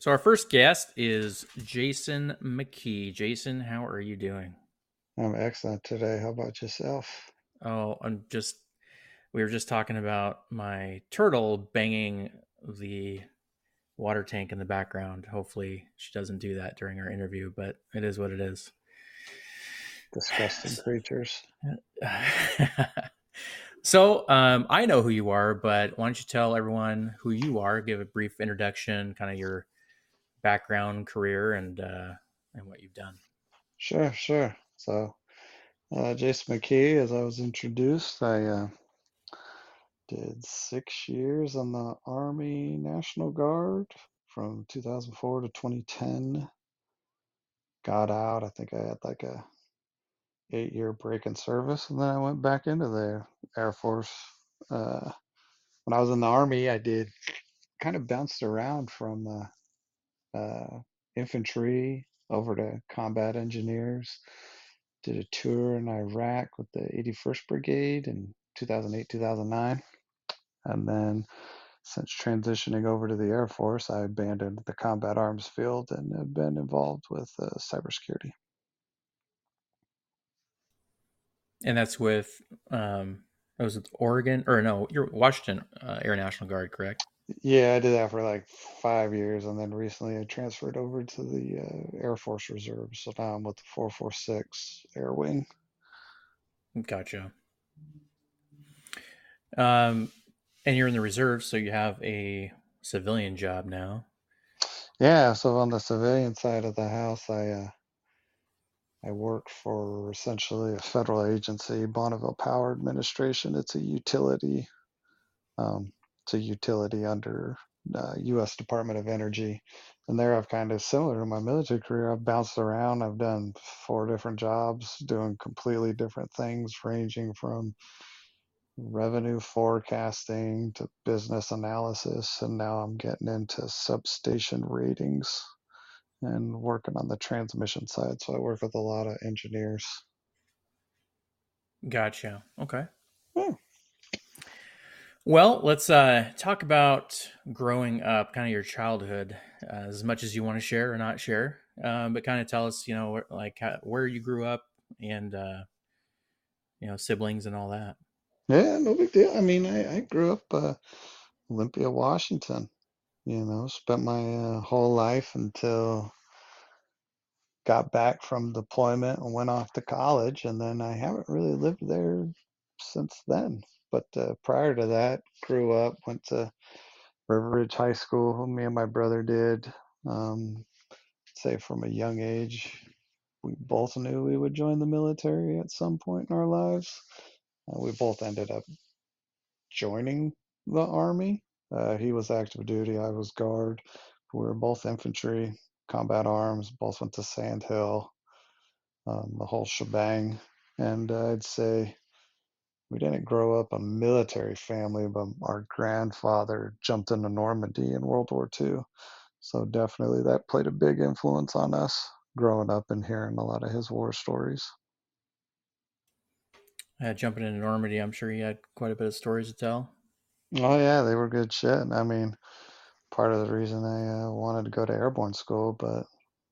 So our first guest is Jason McKee. Jason, how are you doing? I'm excellent today. How about yourself? Oh, I'm just we were just talking about my turtle banging the water tank in the background. Hopefully she doesn't do that during our interview, but it is what it is. Disgusting creatures. so um, I know who you are, but why don't you tell everyone who you are? Give a brief introduction, kind of your background, career, and uh, and what you've done. Sure, sure. So, uh, Jason McKee, as I was introduced, I uh, did six years on the Army National Guard from 2004 to 2010. Got out. I think I had like a eight year break in service, and then I went back into the Air Force. Uh, when I was in the Army, I did kind of bounced around from uh, infantry over to combat engineers. Did a tour in Iraq with the 81st Brigade in 2008, 2009. And then since transitioning over to the Air Force, I abandoned the combat arms field and have been involved with uh, cybersecurity. And that's with, um, that was with Oregon, or no, you're Washington uh, Air National Guard, correct? Yeah, I did that for like five years, and then recently I transferred over to the uh, Air Force Reserve. So now I'm with the 446 Air Wing. Gotcha. Um, and you're in the reserve, so you have a civilian job now. Yeah, so on the civilian side of the house, I uh, I work for essentially a federal agency, Bonneville Power Administration. It's a utility. Um, it's a utility under uh, U.S. Department of Energy. And there, I've kind of similar to my military career. I've bounced around. I've done four different jobs, doing completely different things, ranging from revenue forecasting to business analysis. And now I'm getting into substation ratings and working on the transmission side. So I work with a lot of engineers. Gotcha. Okay. Hmm. Well, let's uh, talk about growing up, kind of your childhood, uh, as much as you want to share or not share. Um, but kind of tell us, you know, like how, where you grew up and uh, you know siblings and all that. Yeah, no big deal. I mean, I, I grew up uh, Olympia, Washington. You know, spent my uh, whole life until got back from deployment and went off to college, and then I haven't really lived there since then. But uh, prior to that, grew up, went to River Ridge High School. Me and my brother did. Um, say from a young age, we both knew we would join the military at some point in our lives. Uh, we both ended up joining the army. Uh, he was active duty, I was guard. We were both infantry, combat arms, both went to Sand Hill, um, the whole shebang. And uh, I'd say we didn't grow up a military family, but our grandfather jumped into Normandy in World War II. So definitely that played a big influence on us growing up and hearing a lot of his war stories. Yeah, jumping into Normandy, I'm sure he had quite a bit of stories to tell. Oh yeah, they were good shit. I mean, part of the reason I uh, wanted to go to airborne school, but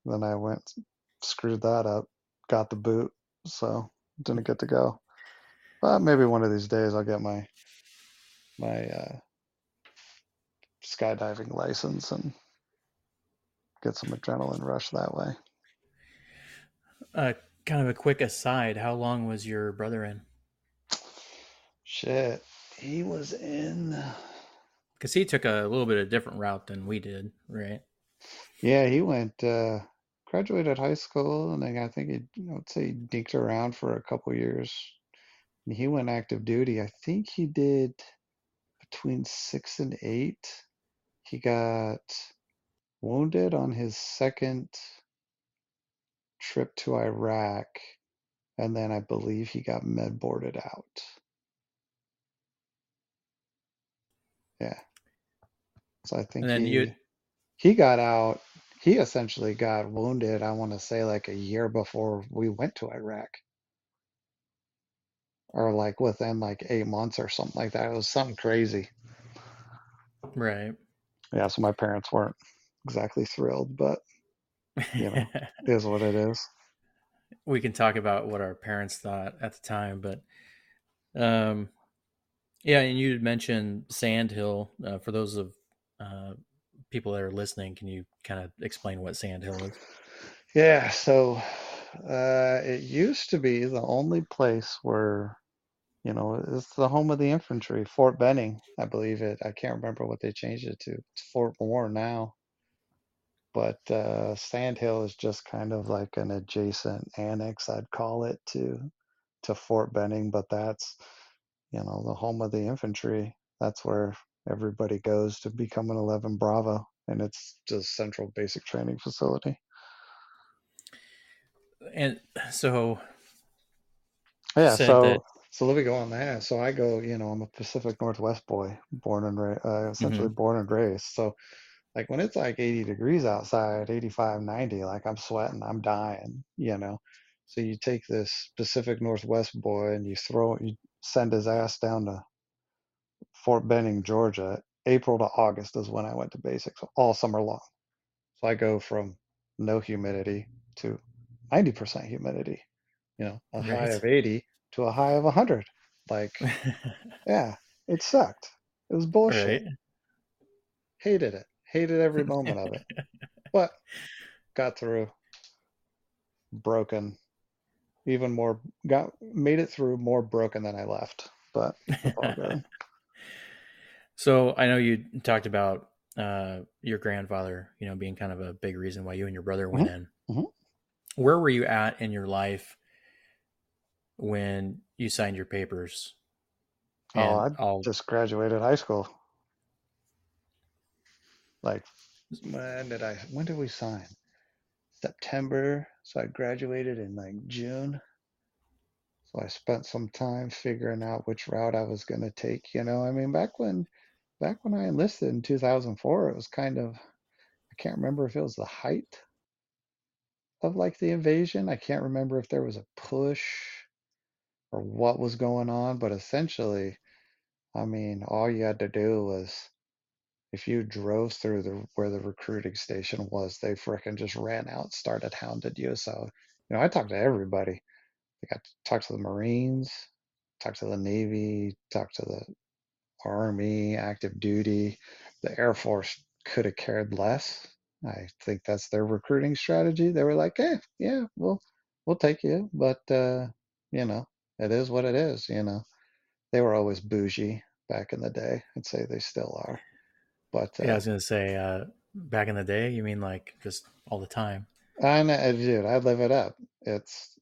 then I went screwed that up, got the boot, so didn't get to go. But maybe one of these days I'll get my my uh, skydiving license and get some adrenaline rush that way. Uh, kind of a quick aside. How long was your brother in? Shit, he was in. Because he took a little bit of different route than we did, right? Yeah, he went uh, graduated high school, and then I think he, I would say, he dinked around for a couple years he went active duty. I think he did between six and eight. He got wounded on his second trip to Iraq, and then I believe he got med boarded out. Yeah. So I think and then he, you he got out. He essentially got wounded, I want to say like a year before we went to Iraq or like within like eight months or something like that. It was something crazy. Right. Yeah, so my parents weren't exactly thrilled, but you know, it is what it is. we can talk about what our parents thought at the time, but um, yeah, and you mentioned Sandhill. Uh, for those of uh, people that are listening, can you kind of explain what Sandhill is? Yeah, so uh, it used to be the only place where, you know, it's the home of the infantry, Fort Benning, I believe it. I can't remember what they changed it to. It's Fort Moore now. But uh, Sandhill is just kind of like an adjacent annex, I'd call it, to to Fort Benning. But that's, you know, the home of the infantry. That's where everybody goes to become an 11 Bravo, and it's just central basic training facility. And so, Yeah, so that. so let me go on that. So I go, you know, I'm a Pacific Northwest boy, born and ra- uh, essentially mhm, born and raised. So like when it's like 80 degrees outside, 85, 90, like I'm sweating, I'm dying, you know. So you take this Pacific Northwest boy and you throw you send his ass down to Fort Benning, Georgia. April to August is when I went to basics all summer long. So I go from no humidity to 90% humidity, you know, a high of 80 to a high of 100. Like, yeah, it sucked. It was bullshit. right. Hated it. Hated every moment of it. But got through, broken, even more, got made it through more broken than I left. But it's all good. so I know you talked about uh, your grandfather, you know, being kind of a big reason why you and your brother went hmm in. hmm Where were you at in your life when you signed your papers? Oh, I I'll just graduated high school. Like, when did I, when did we sign? September. So I graduated in like June. So I spent some time figuring out which route I was going to take. You know, I mean, back when, back when I enlisted in 2004, it was kind of, I can't remember if it was the height of like the invasion. I can't remember if there was a push or what was going on, but essentially, I mean, all you had to do was if you drove through the where the recruiting station was, they frickin' just ran out, started hounded you. So, you know, I talked to everybody. I got to talk to the Marines, talk to the Navy, talk to the Army, active duty. The Air Force could have cared less. I think that's their recruiting strategy. They were like, "Eh, yeah, we'll we'll take you," but uh, you know, it is what it is. You know, they were always bougie back in the day. I'd say they still are, but yeah, I uh, was gonna say uh, back in the day. You mean like just all the time? I know, dude, I live it up. It's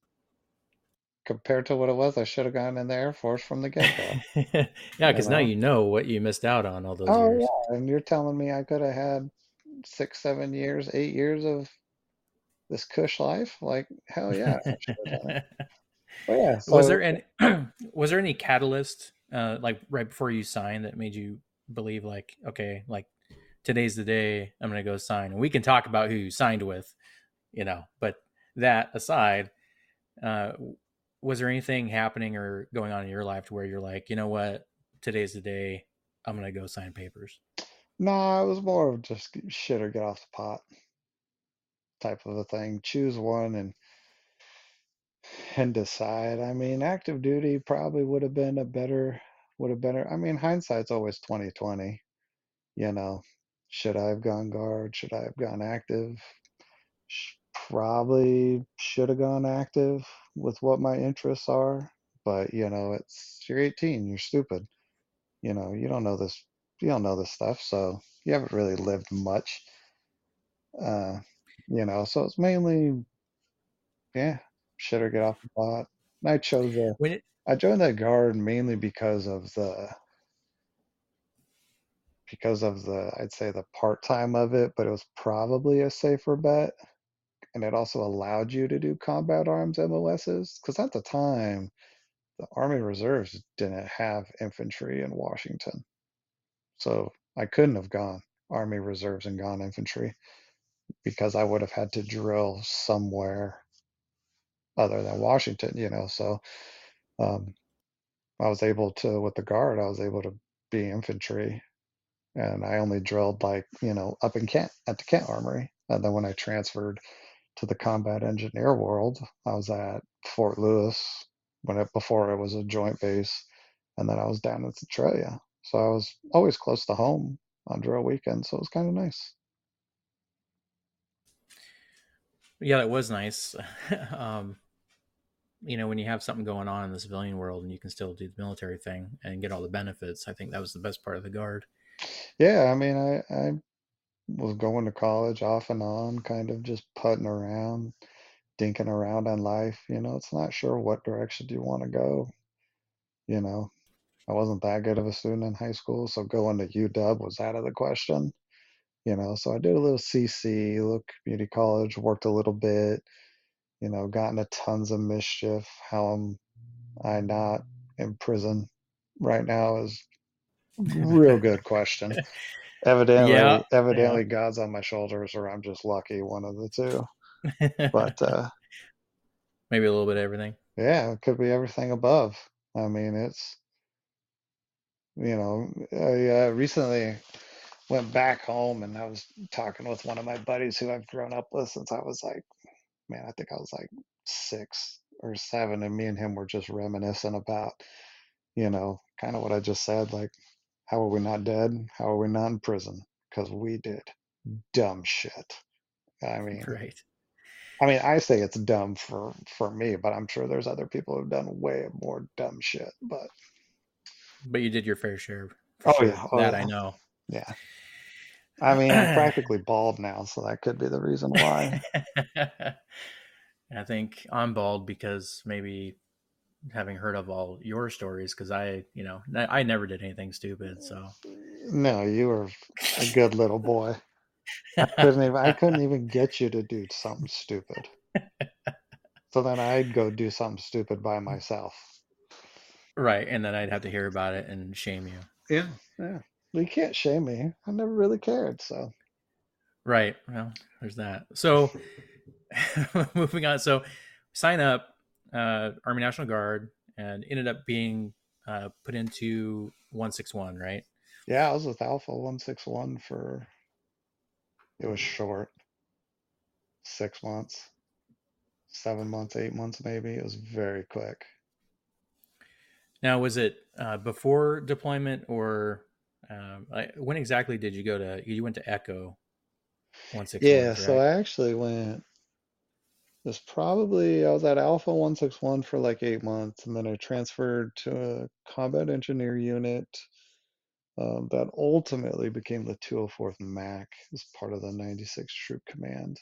compared to what it was. I should have gone in the Air Force from the get go. yeah, because now you know what you missed out on all those Oh years. yeah, and you're telling me I could have had six, seven years, eight years of this cush life? Like hell yeah, I should have done it. But yeah, was there any was there any catalyst uh, like right before you signed that made you believe like okay like today's the day I'm gonna go sign and we can talk about who you signed with, you know. But that aside, uh, was there anything happening or going on in your life to where you're like, you know what, today's the day I'm gonna go sign papers? Nah, it was more of just shit or get off the pot type of a thing. Choose one and and decide. I mean, active duty probably would have been a better would have better. I mean, hindsight's always 2020, you know. Should I have gone guard? Should I have gone active? Probably should have gone active with what my interests are, but you know, it's you're 18, you're stupid. You know, you don't know this, you don't know this stuff, so you haven't really lived much. Uh, you know, so it's mainly, yeah, shit or get off the pot. And I chose the, it, I joined the guard mainly because of the, because of the, I'd say the part time of it, but it was probably a safer bet. And it also allowed you to do combat arms MOSs, because at the time, the Army Reserves didn't have infantry in Washington. So I couldn't have gone Army Reserves and gone infantry because I would have had to drill somewhere other than Washington, you know. So um, I was able to, with the Guard, I was able to be infantry and I only drilled like you know up in Kent at the Kent Armory. And then when I transferred to the combat engineer world, I was at Fort Lewis when it before it was a joint base, and then I was down in Centralia. So I was always close to home on drill weekend, so it was kind of nice. Yeah, it was nice. um, you know, when you have something going on in the civilian world and you can still do the military thing and get all the benefits, I think that was the best part of the guard. Yeah, I mean, I, I was going to college off and on, kind of just putting around, dinking around on life. You know, it's not sure what direction do you want to go. You know, I wasn't that good of a student in high school, so going to UW was out of the question. You know, so I did a little CC, little community college, worked a little bit, you know, got into tons of mischief. How am I not in prison right now is real good question. Evidently, yeah, evidently, yeah. God's on my shoulders, or I'm just lucky. One of the two. But uh, maybe a little bit of everything. Yeah, it could be everything above. I mean, it's you know, I uh, recently went back home and I was talking with one of my buddies who I've grown up with since I was like, man, I think I was like six or seven, and me and him were just reminiscing about, you know, kind of what I just said, like how are we not dead? How are we not in prison? Because we did dumb shit. I mean, right. I mean, I say it's dumb for for me, but I'm sure there's other people who've done way more dumb shit. But but you did your fair share. Oh sure. yeah, oh, that yeah. I know. Yeah. I mean, I'm practically bald now, so that could be the reason why. I think I'm bald because maybe having heard of all your stories because I, you know, I never did anything stupid. So no, you were a good little boy. I couldn't even I couldn't even get you to do something stupid. So then I'd go do something stupid by myself. Right, and then I'd have to hear about it and shame you. Yeah, yeah. You can't shame me. I never really cared. So. Right. Well, there's that. So, moving on. So, sign up uh, Army National Guard and ended up being uh, put into 161, right? Yeah, I was with Alpha 161 for, it was short, six months, seven months, eight months, maybe. It was very quick. Now, was it uh, before deployment or um, when exactly did you go to, you went to Echo 161? Yeah, right? so I actually went was probably I was at Alpha 161 for like eight months, and then I transferred to a combat engineer unit um, that ultimately became the 204th MAC as part of the 96th Troop Command.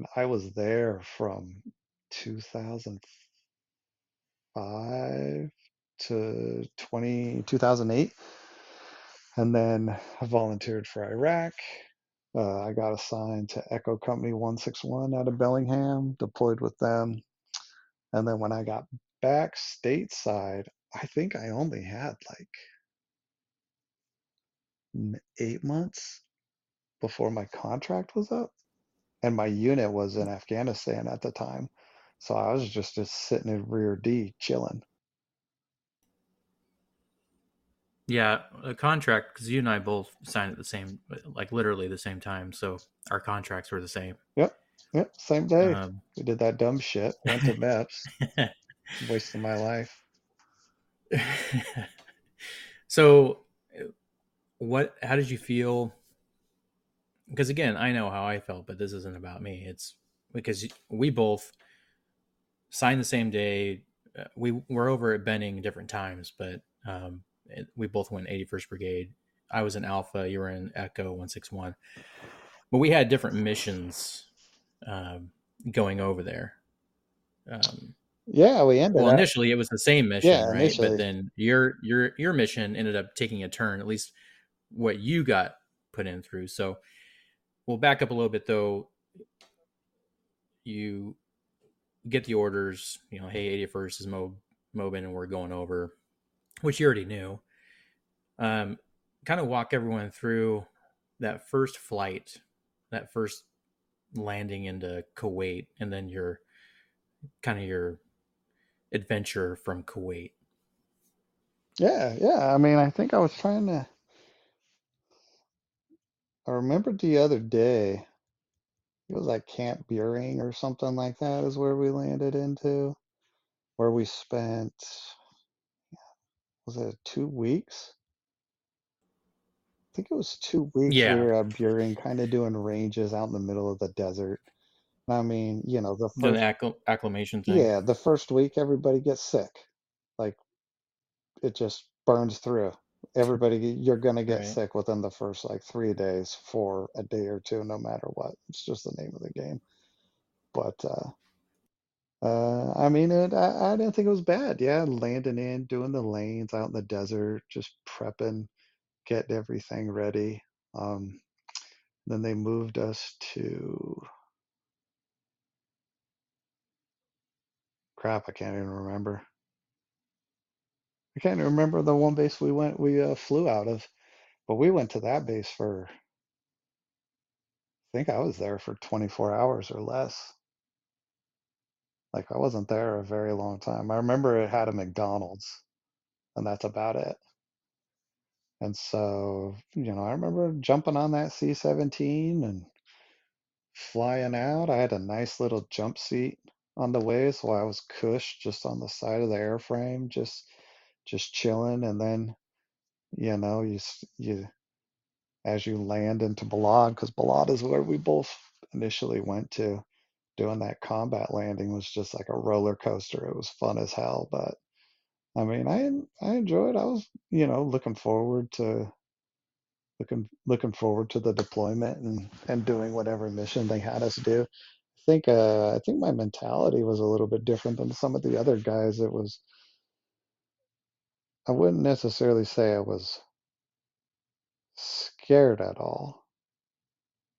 And I was there from 2005 to 20, 2008. And then I volunteered for Iraq, uh, I got assigned to Echo Company 161 out of Bellingham, deployed with them. And then when I got back stateside, I think I only had like eight months before my contract was up. And my unit was in Afghanistan at the time. So I was just, just sitting in rear D chilling. Yeah, a contract because you and I both signed at the same, like literally the same time. So our contracts were the same. Yep. Yep. Same day. Um, we did that dumb shit. Went to MEPS. wasting my life. so, what? How did you feel? Because again, I know how I felt, but this isn't about me. It's because we both signed the same day. Uh, we were over at Benning different times, but um, we both went 81st Brigade. I was in Alpha, you were in Echo 161. But we had different missions um, going over there. Um, yeah, we ended. Well, up. initially it was the same mission, yeah, right? Initially. But then your your your mission ended up taking a turn. At least what you got put in through. So we'll back up a little bit though. You get the orders. You know, hey, 81st is Mob Mobin, and we're going over which you already knew. Um, kind of walk everyone through that first flight, that first landing into Kuwait, and then your kind of your adventure from Kuwait. Yeah, yeah. I mean, I think I was trying to. I remember the other day, it was like Camp Buehring or something like that is where we landed into, where we spent, was it two weeks? I think it was two weeks we Yeah, were at Buehring, kind of doing ranges out in the middle of the desert. I mean, you know, the the first, accl- acclimation thing. yeah, the first week everybody gets sick. Like it just burns through. Everybody, you're gonna get Right. sick within the first like three days for a day or two, no matter what. It's just the name of the game. But uh, uh, I mean, it, I, I didn't think it was bad. Yeah, landing in, doing the lanes out in the desert, just prepping, getting everything ready. Um, then they moved us to crap. I can't even remember. I can't remember the one base we went, we uh, flew out of. But we went to that base for, I think I was there for 24 hours or less. Like I wasn't there a very long time. I remember it had a McDonald's, and that's about it. And so, you know, I remember jumping on that C-17 and flying out. I had a nice little jump seat on the way, so I was cushed just on the side of the airframe, just just chilling. And then, you know, you you as you land into Balad, because Balad is where we both initially went to. Doing that combat landing was just like a roller coaster. It was fun as hell, but I mean, I I enjoyed. I was, you know, looking forward to looking looking forward to the deployment and and doing whatever mission they had us do. I think uh I think my mentality was a little bit different than some of the other guys. It was I wouldn't necessarily say I was scared at all.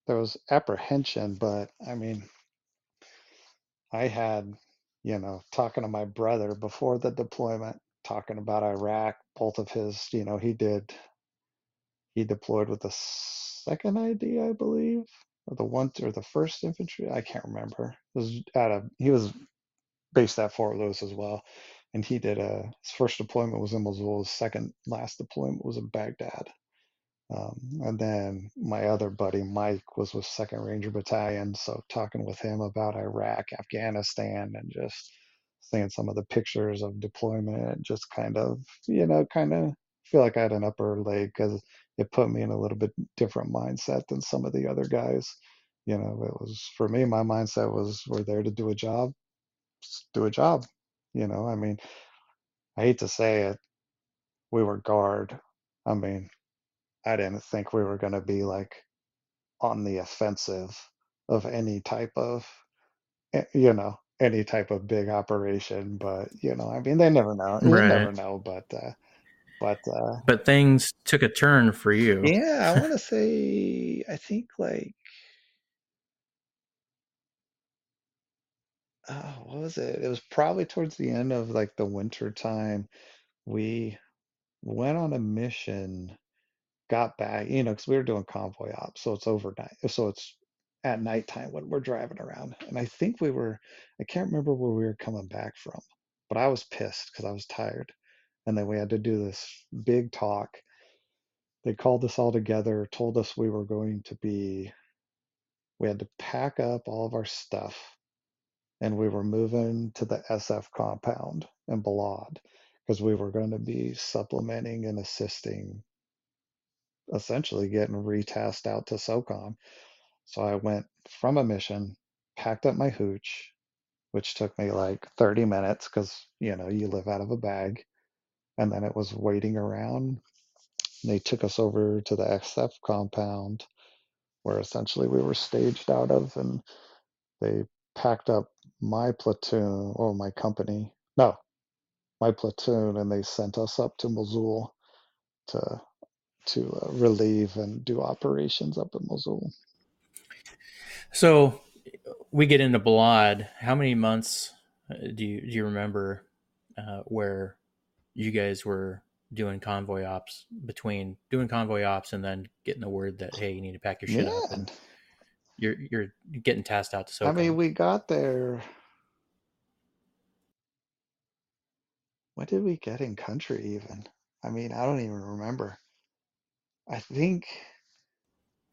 There was apprehension, but I mean, I had, you know, talking to my brother before the deployment, talking about Iraq, both of his, you know, he did he deployed with the second ID, I believe, or the one or the first infantry. I can't remember. It was at a he was based at Fort Lewis as well, and he did a his first deployment was in Mosul. His second last deployment was in Baghdad. Um, and then my other buddy Mike was with Second Ranger Battalion, so talking with him about Iraq, Afghanistan, and just seeing some of the pictures of deployment, just kind of, you know, kind of feel like I had an upper leg because it put me in a little bit different mindset than some of the other guys. You know, it was for me, my mindset was we're there to do a job, do a job. You know, I mean, I hate to say it, we were guard. I mean, I didn't think we were going to be like on the offensive of any type of, eh, you know, any type of big operation. But you know, I mean, they never know. You never know. But uh, but uh, But things took a turn for you. yeah, I want to say I think like oh, what was it? It was probably towards the end of like the winter time. We went on a mission got back, you know, because we were doing convoy ops, so it's overnight. So it's at nighttime when we're driving around. And I think we were, I can't remember where we were coming back from, but I was pissed because I was tired. And then we had to do this big talk. They called us all together, told us we were going to be, we had to pack up all of our stuff and we were moving to the SF compound in Balad because we were going to be supplementing and assisting essentially getting retasked out to SOCOM. So I went from a mission, packed up my hooch, which took me like 30 minutes because, you know, you live out of a bag. And then it was waiting around. They took us over to the SF compound where essentially we were staged out of, and they packed up my platoon or my company. No, my platoon, and they sent us up to Mosul to to uh, relieve and do operations up in Mosul. So we get into Balad. How many months uh, do you do you remember uh, where you guys were doing convoy ops between doing convoy ops and then getting the word that hey you need to pack your shit yeah. up and you're you're getting tasked out to SOCOM. I mean, we got there. When did we get in country even? I mean, I don't even remember. I think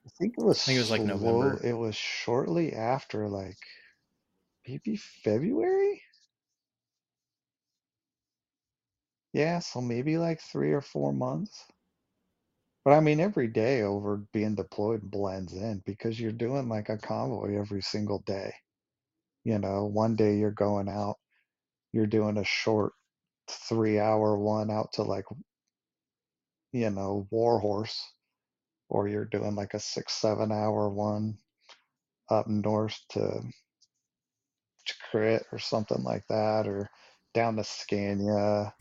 I think it was I think it was like slow. November. It was shortly after, like maybe February. Yeah, so maybe like three or four months. But I mean, every day over being deployed blends in because you're doing like a convoy every single day. You know, one day you're going out, you're doing a short three hour one out to like, you know, Warhorse, or you're doing like a six, seven hour one up north to Crit or something like that, or down to Scania.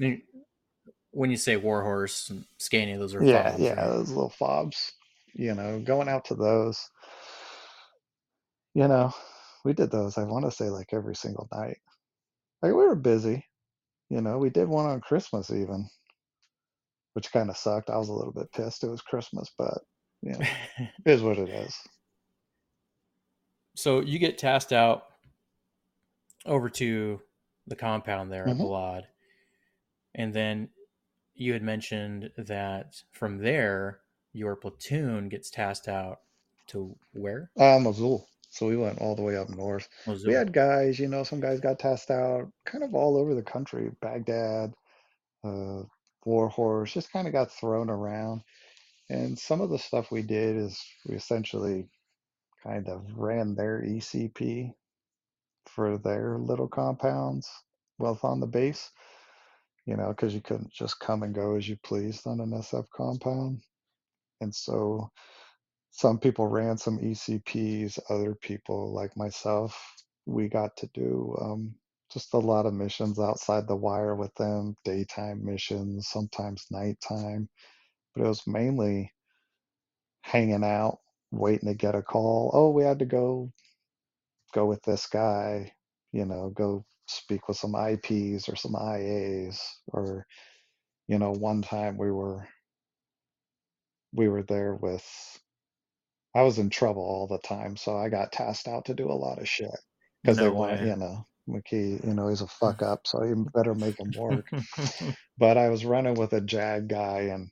When you say Warhorse, and Scania, those are Yeah, fobs, yeah, right? those little fobs. You know, going out to those. You know, we did those. I want to say like every single night. Like we were busy. You know, we did one on Christmas even, which kind of sucked. I was a little bit pissed. It was Christmas, but you know, it is what it is. so you get tasked out over to the compound there at Mhm. Balad, and then you had mentioned that from there your platoon gets tasked out to where? Uh, Mosul. So we went all the way up north. We had guys, you know, some guys got tasked out kind of all over the country. Baghdad, uh, Warhorse, just kind of got thrown around. And some of the stuff we did is we essentially kind of ran their ECP for their little compounds both on the base, you know, because you couldn't just come and go as you pleased on an SF compound. And so some people ran some ECPs, other people like myself, we got to do um, just a lot of missions outside the wire with them, daytime missions, sometimes nighttime. But it was mainly hanging out, waiting to get a call. Oh, we had to go go with this guy, you know, go speak with some IPs or some IAs or you know, one time we were we were there with I was in trouble all the time, so I got tasked out to do a lot of shit because they No want, way. you know, McKee, you know, he's a fuck up, so you better make him work. but I was running with a JAG guy, and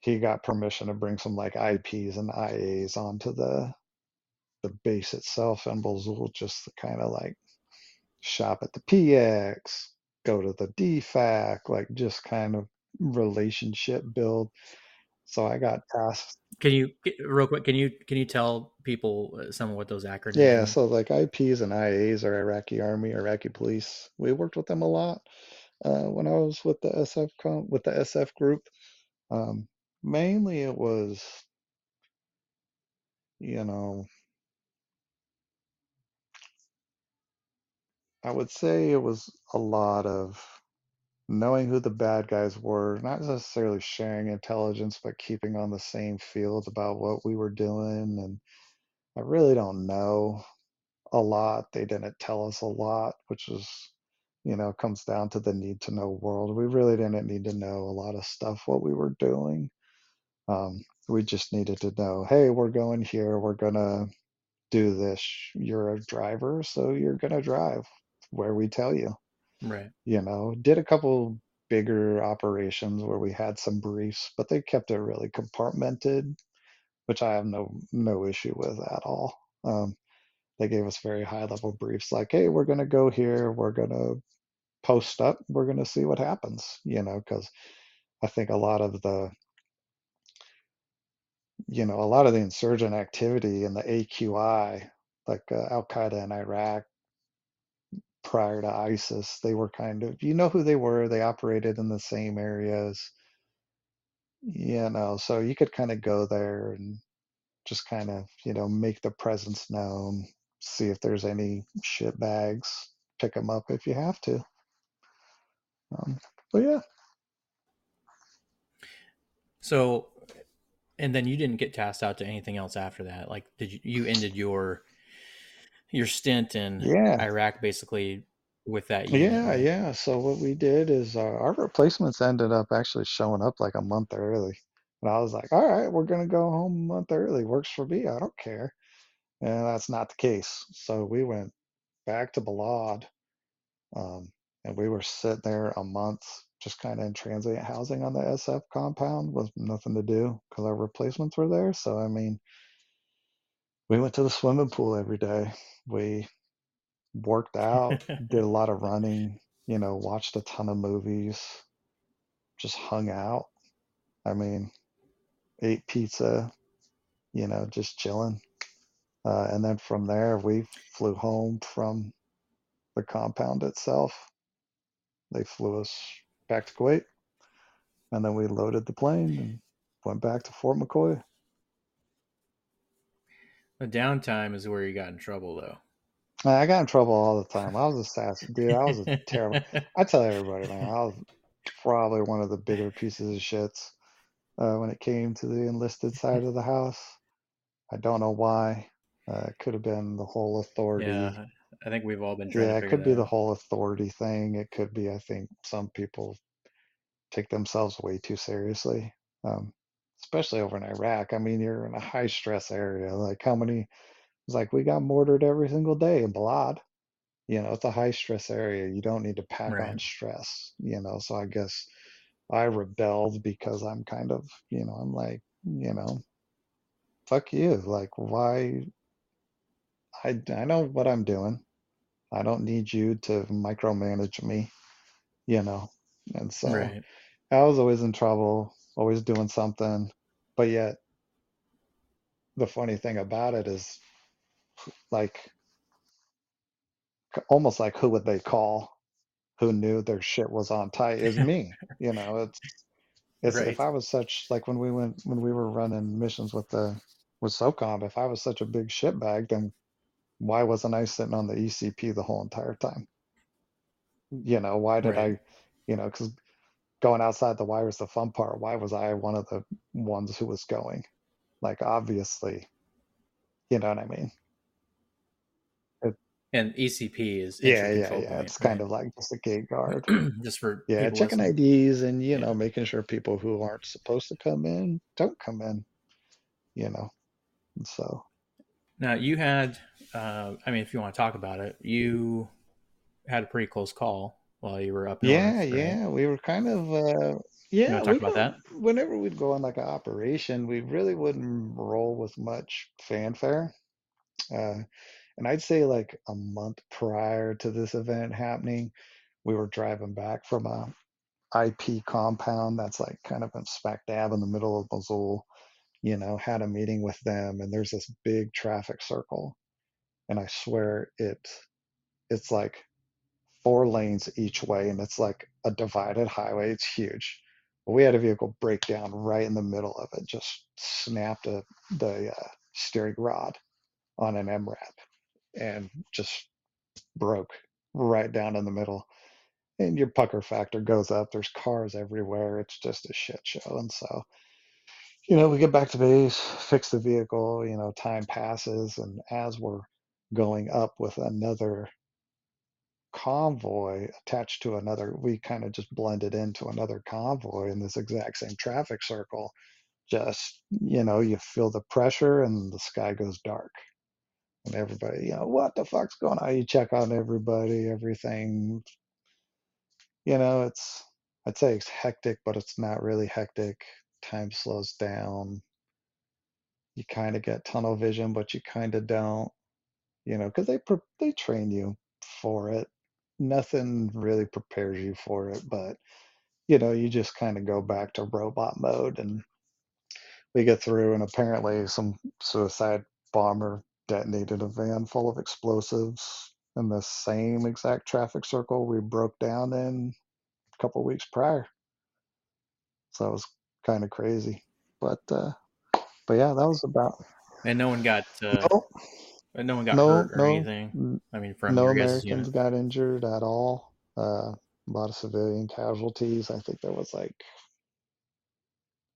he got permission to bring some like IPs and IAs onto the the base itself in Mosul, just to kind of like shop at the PX, go to the DFAC, like just kind of relationship build. So I got tasked Can you real quick? Can you can you tell people uh, some of what those acronyms Yeah, so like IPs and IAs are Iraqi Army, Iraqi Police. We worked with them a lot uh, when I was with the SF com with the SF group. Um, mainly it was, you know, I would say it was a lot of knowing who the bad guys were, not necessarily sharing intelligence, but keeping on the same field about what we were doing. And I really don't know a lot. They didn't tell us a lot, which is, you know, comes down to the need to know world. We really didn't need to know a lot of stuff what we were doing. Um, we just needed to know, hey, we're going here. We're gonna do this. You're a driver, so you're gonna drive where we tell you. Right. You know, did a couple bigger operations where we had some briefs, but they kept it really compartmented, which I have no no issue with at all. Um, they gave us very high level briefs like, hey, we're going to go here, we're going to post up, we're going to see what happens, you know, because I think a lot of the, you know, a lot of the insurgent activity in the AQI, like uh, Al Qaeda in Iraq prior to ISIS, they were kind of, you know who they were, they operated in the same areas, you know, so you could kind of go there and just kind of, you know, make the presence known, see if there's any shit bags, pick them up if you have to. Um, but yeah, So, and then you didn't get tasked out to anything else after that. Like, did you? You ended your your stint in yeah, Iraq basically with that unit, yeah, yeah. So what we did is uh, our replacements ended up actually showing up like a month early. And I was like, all right, we're gonna go home a month early. Works for me. I don't care. And that's not the case. So we went back to Balad, um, and we were sitting there a month just kind of in transient housing on the SF compound with nothing to do because our replacements were there. So, I mean, we went to the swimming pool every day. We worked out, did a lot of running, you know, watched a ton of movies, just hung out. I mean, ate pizza, you know, just chilling. Uh, and then from there, we flew home from the compound itself. They flew us back to Kuwait, and then we loaded the plane and went back to Fort McCoy. The downtime is where you got in trouble, though. I got in trouble all the time. I was a sass dude. I was a terrible. I tell everybody, man, I was probably one of the bigger pieces of shits uh, when it came to the enlisted side of the house. I don't know why. Uh, it could have been the whole authority. Yeah, I think we've all been Yeah, it could be that the whole authority thing. It could be, I think, some people take themselves way too seriously, um, especially over in Iraq. I mean, you're in a high stress area. Like, how many? It's like we got mortared every single day in Balad. You know, it's a high stress area. You don't need to pack on stress, you know. So I guess I rebelled because I'm kind of, you know, I'm like, you know, fuck you. Like, why? I, I know what I'm doing. I don't need you to micromanage me, you know. And so Right. I was always in trouble, always doing something. But yet, the funny thing about it is, like, almost like who would they call who knew their shit was on tight is me. You know, it's it's if I was such like when we went when we were running missions with the with SOCOM, if I was such a big shitbag, then why wasn't I sitting on the ECP the whole entire time? You know, why did Right. I, you know, because going outside the wire is the fun part. Why was I one of the ones who was going? Like, obviously, you know what I mean? It, And ECP is yeah, yeah, yeah. point, It's kind of like just a gate guard. Just for Yeah, checking listening. IDs and, you know, making sure people who aren't supposed to come in don't come in, you know. And so, Now you had, uh, I mean, if you want to talk about it, you had a pretty close call while you were up yeah, north, right? yeah, we were kind of, uh, yeah, talk about that? whenever we'd go on like an operation, we really wouldn't roll with much fanfare. Uh, and I'd say like a month prior to this event happening, we were driving back from a IP compound that's like kind of in smack dab in the middle of Mosul, you know, had a meeting with them and there's this big traffic circle. And I swear it it's like four lanes each way and it's like a divided highway. It's huge. But we had a vehicle break down right in the middle of it, just snapped a, the uh, steering rod on an MRAP and just broke right down in the middle. And your pucker factor goes up. There's cars everywhere. It's just a shit show. And so, you know, we get back to base, fix the vehicle, you know, time passes. And as we're going up with another convoy attached to another, we kind of just blended into another convoy in this exact same traffic circle. Just, you know, you feel the pressure and the sky goes dark. And everybody, you know, what the fuck's going on? You check on everybody, everything you know, it's I'd say it's hectic, but it's not really hectic. Time slows down. You kind of get tunnel vision, but you kind of don't, you know, because they they train you for it. Nothing really prepares you for it, but you know, you just kind of go back to robot mode, and we get through, and apparently some suicide bomber detonated a van full of explosives in the same exact traffic circle we broke down in a couple weeks prior. So it was kind of crazy. But uh, but yeah, that was about And no one got, uh, no no one got no hurt or no anything. I mean, from no Americans unit. got injured at all. Uh, a lot of civilian casualties. I think there was like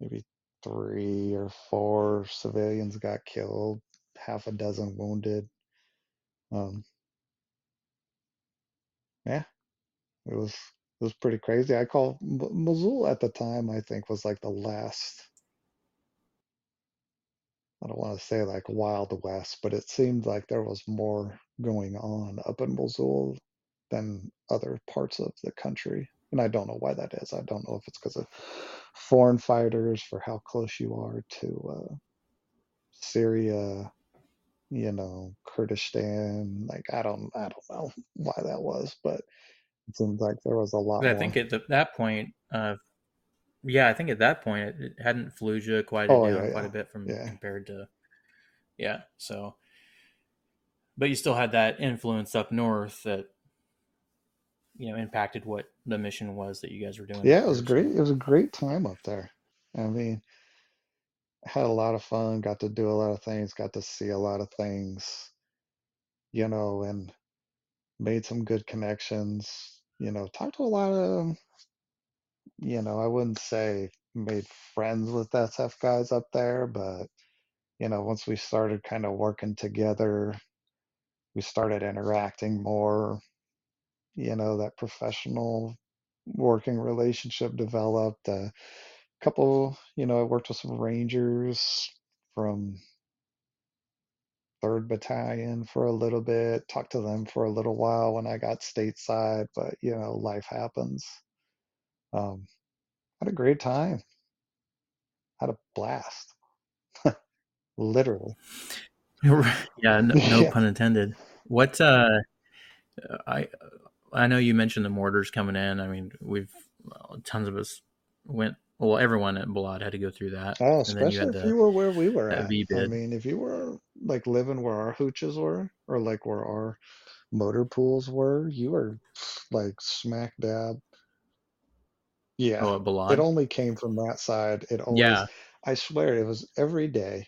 maybe three or four civilians got killed, half a dozen wounded. Um, yeah, it was it was pretty crazy. I call M- Mosul at the time. I think was like the last. I don't want to say like Wild West, but it seemed like there was more going on up in Mosul than other parts of the country. And I don't know why that is. I don't know if it's because of foreign fighters for how close you are to uh, Syria, you know, Kurdistan. Like I don't, I don't know why that was, but it seems like there was a lot I more. think at the, that point, uh, yeah, I think at that point it, it hadn't Fallujah quieted Oh down yeah, quite yeah, a bit from yeah. compared to, yeah. So, but you still had that influence up north that you know impacted what the mission was that you guys were doing Yeah, it was. Great. It was a great time up there. I mean, had a lot of fun, got to do a lot of things, got to see a lot of things, you know, and made some good connections, you know, talked to a lot of, you know, I wouldn't say made friends with SF guys up there, but, you know, once we started kind of working together, we started interacting more, you know, that professional working relationship developed. A couple, you know, I worked with some Rangers from third battalion for a little bit talked to them for a little while when i got stateside but you know life happens um had a great time had a blast literally yeah, no, no yeah pun intended. What uh, I I know you mentioned the mortars coming in. I mean, we've well, tons of us went. Well, everyone at Balad had to go through that, oh and then you especially had if the you were where we were at i mean if you were like living where our hooches were or like where our motor pools were you were like smack dab yeah Oh, at it only came from that side it always Yeah, i swear it was every day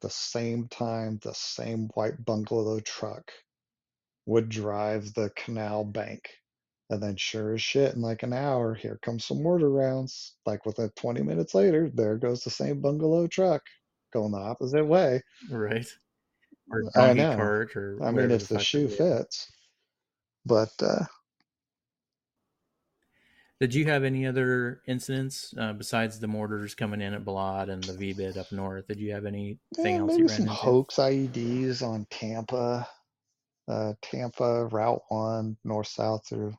the same time the same white bungalow truck would drive the canal bank. And then, sure as shit, in like an hour, here comes some mortar rounds. Like within 20 minutes later, there goes the same bungalow truck going the opposite way. right. Or I know. cart or I mean, if the the shoe fits. But uh, Did you have any other incidents uh, besides the mortars coming in at Balad and the VBIED up north? Did you have anything yeah, else you maybe ran some into? hoax IEDs on Tampa, uh, Tampa Route 1, north south through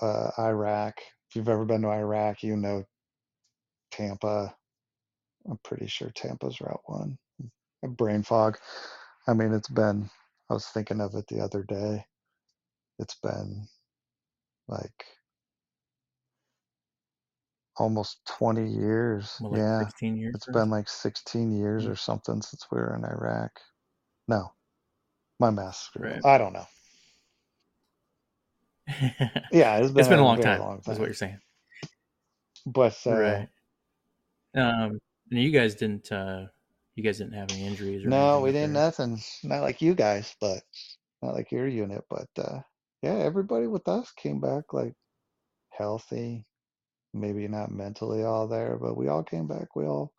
uh, Iraq. If you've ever been to Iraq, you know Tampa. I'm pretty sure Tampa's Route 1. A brain fog. I mean, it's been, I was thinking of it the other day. It's been like almost 20 years. Well, like Yeah. 16 years. It's been like 16 years something? or something since we were in Iraq. No, my screwed Right. I don't know. Yeah, it's been, it's been a a long time. long Is what you're saying, But uh, right? Um, and you guys didn't. Uh, you guys didn't have any injuries or no, we up did there. nothing. Not like you guys, but not like your unit. But uh, yeah, everybody with us came back like healthy. Maybe not mentally all there, but we all came back. We all,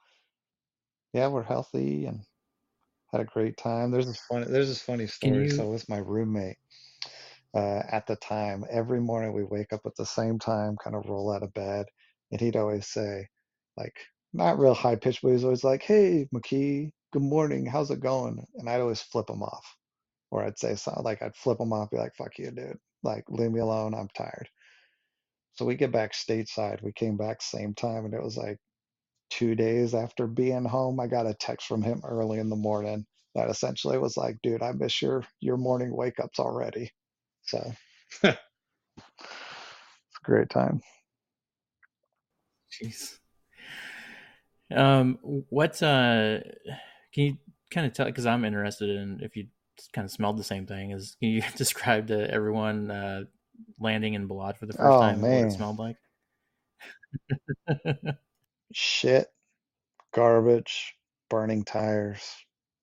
yeah, we're healthy and had a great time. There's this funny, there's this funny story. you? So with my roommate, uh, at the time, every morning we wake up at the same time, kind of roll out of bed, and he'd always say, like, not real high pitched, but he's always like, "Hey, McKee, good morning. How's it going?" And I'd always flip him off, or I'd say something like, I'd flip them off, be like, "Fuck you, dude. Like, leave me alone. I'm tired." So we get back stateside. We came back same time, and it was like two days after being home. I got a text from him early in the morning that essentially was like, "Dude, I miss your your morning wake ups already." So it's a great time. Jeez. Um, what? Uh, can you kind of tell? Because I'm interested in if you kind of smelled the same thing. Can you describe to everyone uh, landing in Balad for the first Oh time what it man, smelled like? shit, garbage, burning tires,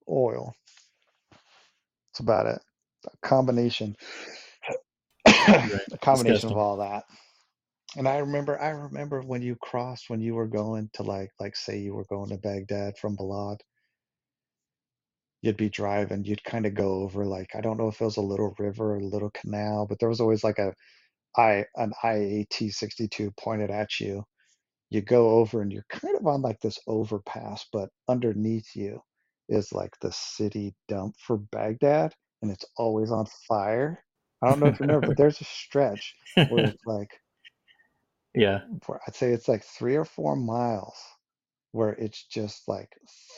oil. That's about it. A combination, right. a combination of all that. And I remember, I remember when you crossed, when you were going to like, like say you were going to Baghdad from Balad, you'd be driving, you'd kind of go over like, I don't know if it was a little river or a little canal, but there was always like a I an IAT 62 pointed at you. You go over and you're kind of on like this overpass, but underneath you is like the city dump for Baghdad, and it's always on fire. I don't know if you remember, but there's a stretch where it's like, yeah. I'd say it's like three or four miles where it's just like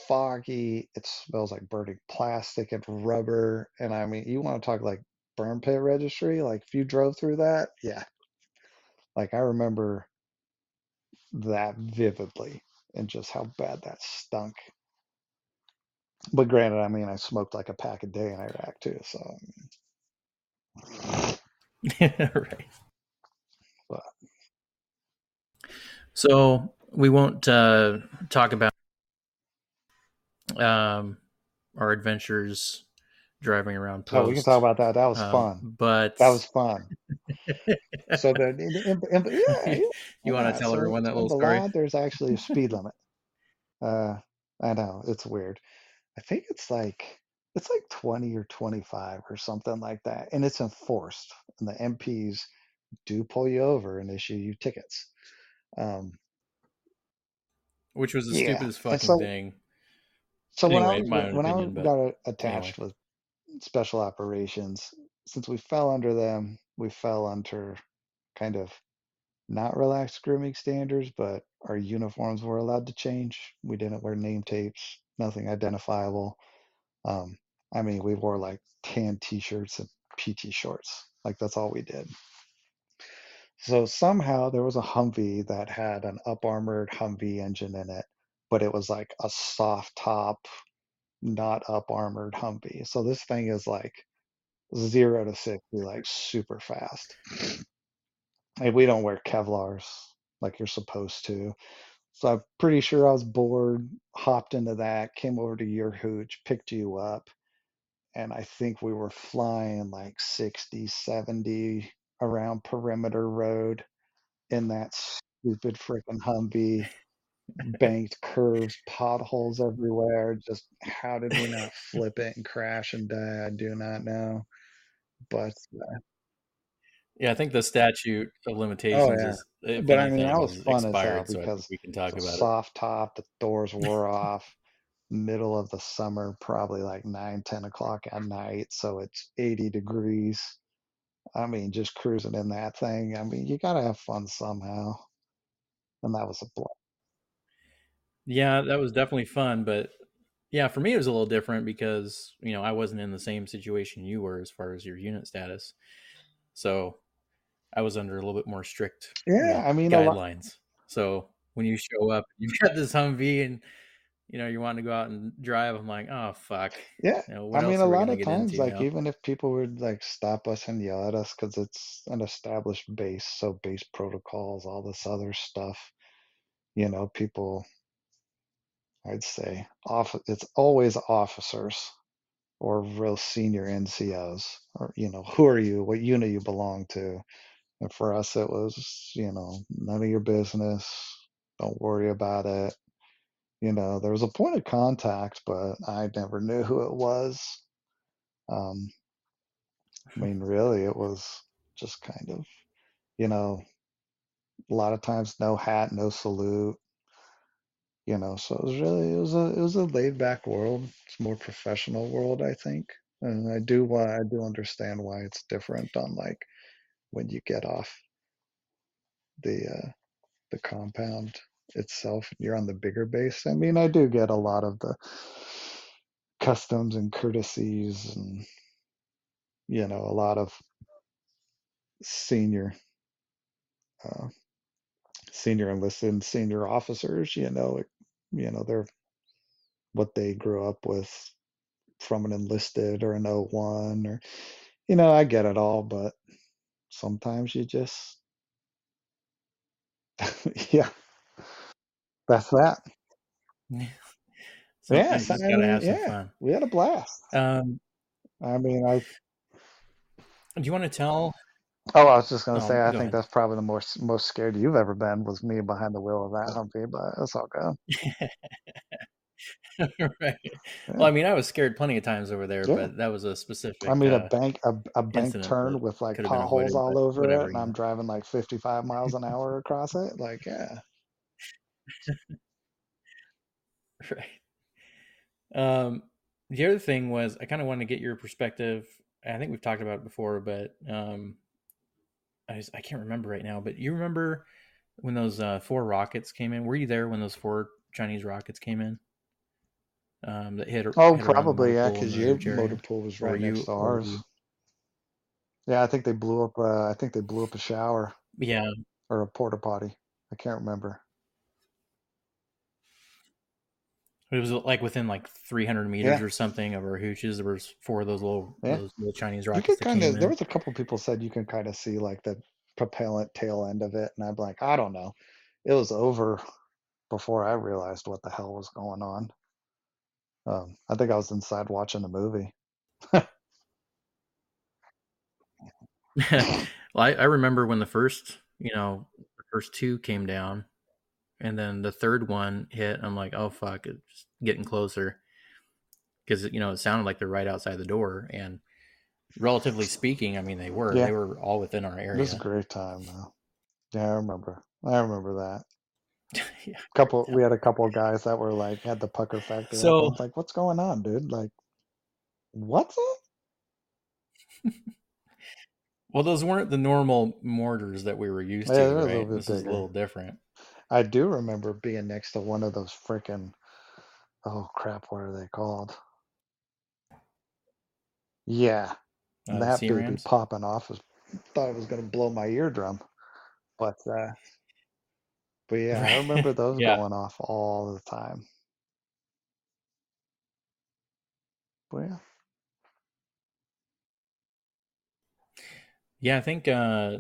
foggy. It smells like burning plastic and rubber. And I mean, you want to talk like burn pit registry? Like if you drove through that, yeah. Like I remember that vividly and just how bad that stunk. But granted, I mean, I smoked like a pack a day in Iraq too, so right. but So we won't uh, talk about um, our adventures driving around. oh, we can talk about that. That was um, fun. but That was fun. So the, the- in- in- yeah, yeah, you want to tell So everyone that little story? Balad, there's actually a speed limit. Uh, I know it's weird. I think it's like it's like 20 or 25 or something like that, and it's enforced. And the MPs do pull you over and issue you tickets. Um, Which was the yeah, stupidest fucking so thing. so when I was my own when I opinion, but got anyway. attached with special operations, since we fell under them, we fell under kind of not relaxed grooming standards, but our uniforms were allowed to change. We didn't wear name tapes, nothing identifiable. Um, I mean, we wore like tan t-shirts and PT shorts. Like that's all we did. So somehow there was a Humvee that had an up armored Humvee engine in it, but it was like a soft top, not up armored Humvee. So this thing is like zero to 60, like super fast. And we don't wear Kevlars like you're supposed to. So I'm pretty sure I was bored, hopped into that, came over to your hooch, picked you up, and I think we were flying like 60, 70 around Perimeter Road in that stupid freaking Humvee, banked curves, potholes everywhere. Just how did we not flip it and crash and die? I do not know. But uh, Yeah, I think the statute of limitations oh limitations yeah, is, but I mean that was fun as hell expired. So because we can talk about it. soft top. The doors wore off. Middle of the summer, probably like nine, 10 o'clock at night. So it's 80 degrees. I mean, just cruising in that thing. I mean, you gotta have fun somehow. And that was a blast. Yeah, that was definitely fun, but yeah, for me it was a little different because you know I wasn't in the same situation you were as far as your unit status, so I was under a little bit more strict, you Yeah, know, I mean, a lot. guidelines. So when you show up, you've got this Humvee, and you know you want to go out and drive. I'm like, oh fuck, Yeah, you know I mean, a lot of times, into like now? even if people would like stop us and yell at us because it's an established base, so base protocols, all this other stuff, you know, people, I'd say, off. It's always officers or real senior NCOs, or you know, who are you? What unit you belong to? And for us, it was, you know, none of your business. Don't worry about it. You know, there was a point of contact, but I never knew who it was. Um, I mean, really, it was just kind of, you know, a lot of times no hat, no salute. You know, so it was really, it was a, it was a laid back world. It's more professional world, I think. And I do why I do understand why it's different on like when you get off the uh, the compound itself. You're on the bigger base. I mean, I do get a lot of the customs and courtesies, and you know, a lot of senior, uh, senior enlisted senior officers. You know, you know, they're what they grew up with from an enlisted or an O1 or, you know, I get it all, but sometimes you just, yeah, that's that. Sometimes Yes, you I just gotta mean, have some yeah, fun. we had a blast. Um, I mean, I do you want to tell? Oh, I was just gonna Um, say, I go think ahead. that's probably the most most scared you've ever been was me behind the wheel of that Humvee, but it's all good. right. Yeah, Well, I mean, I was scared plenty of times over there, yeah. but that was a specific I mean, a uh, bank a, a bank turn with like potholes all over it, and I'm driving like 55 miles an hour across it. Like, yeah, Right. Um, the other thing was I kind of wanted to get your perspective I think we've talked about it before, but um, I just, I can't remember right now. But you remember when those uh, four rockets came in? Were you there when those four Chinese rockets came in? Um, that hit. Oh, hit probably, yeah, because your motor pool was right next you? to ours. Yeah, I think they blew up. Uh, I think they blew up a shower Yeah, or a porta potty. I can't remember. It was like within like 300 meters Yeah, or something of our hooches. There was four of those little yeah. those little Chinese You rockets could kind of. There was a couple people said you can kind of see like the propellant tail end of it, and I'm like, I don't know. It was over before I realized what the hell was going on. Um, I think I was inside watching the movie. well, I, I remember when the first, you know, the first two came down, and then the third one hit. I'm like, oh fuck, it's getting closer because you know it sounded like they're right outside the door, and relatively speaking, I mean they were. Yeah, They were all within our area. it was a great time though. Yeah, I remember. I remember that. yeah. Couple, we had a couple of guys that were like had the pucker factor So, was like, "What's going on, dude? Like, what's up?" well, those weren't the normal mortars that we were used Yeah, to, they're a little right? This is a little different. I do remember being next to one of those freaking. Oh crap! What are they called? Yeah, Uh, that baby C-Rams. popping off was thought it was gonna blow my eardrum, but uh, but yeah, I remember those yeah. going off all the time. But yeah, Yeah, I think uh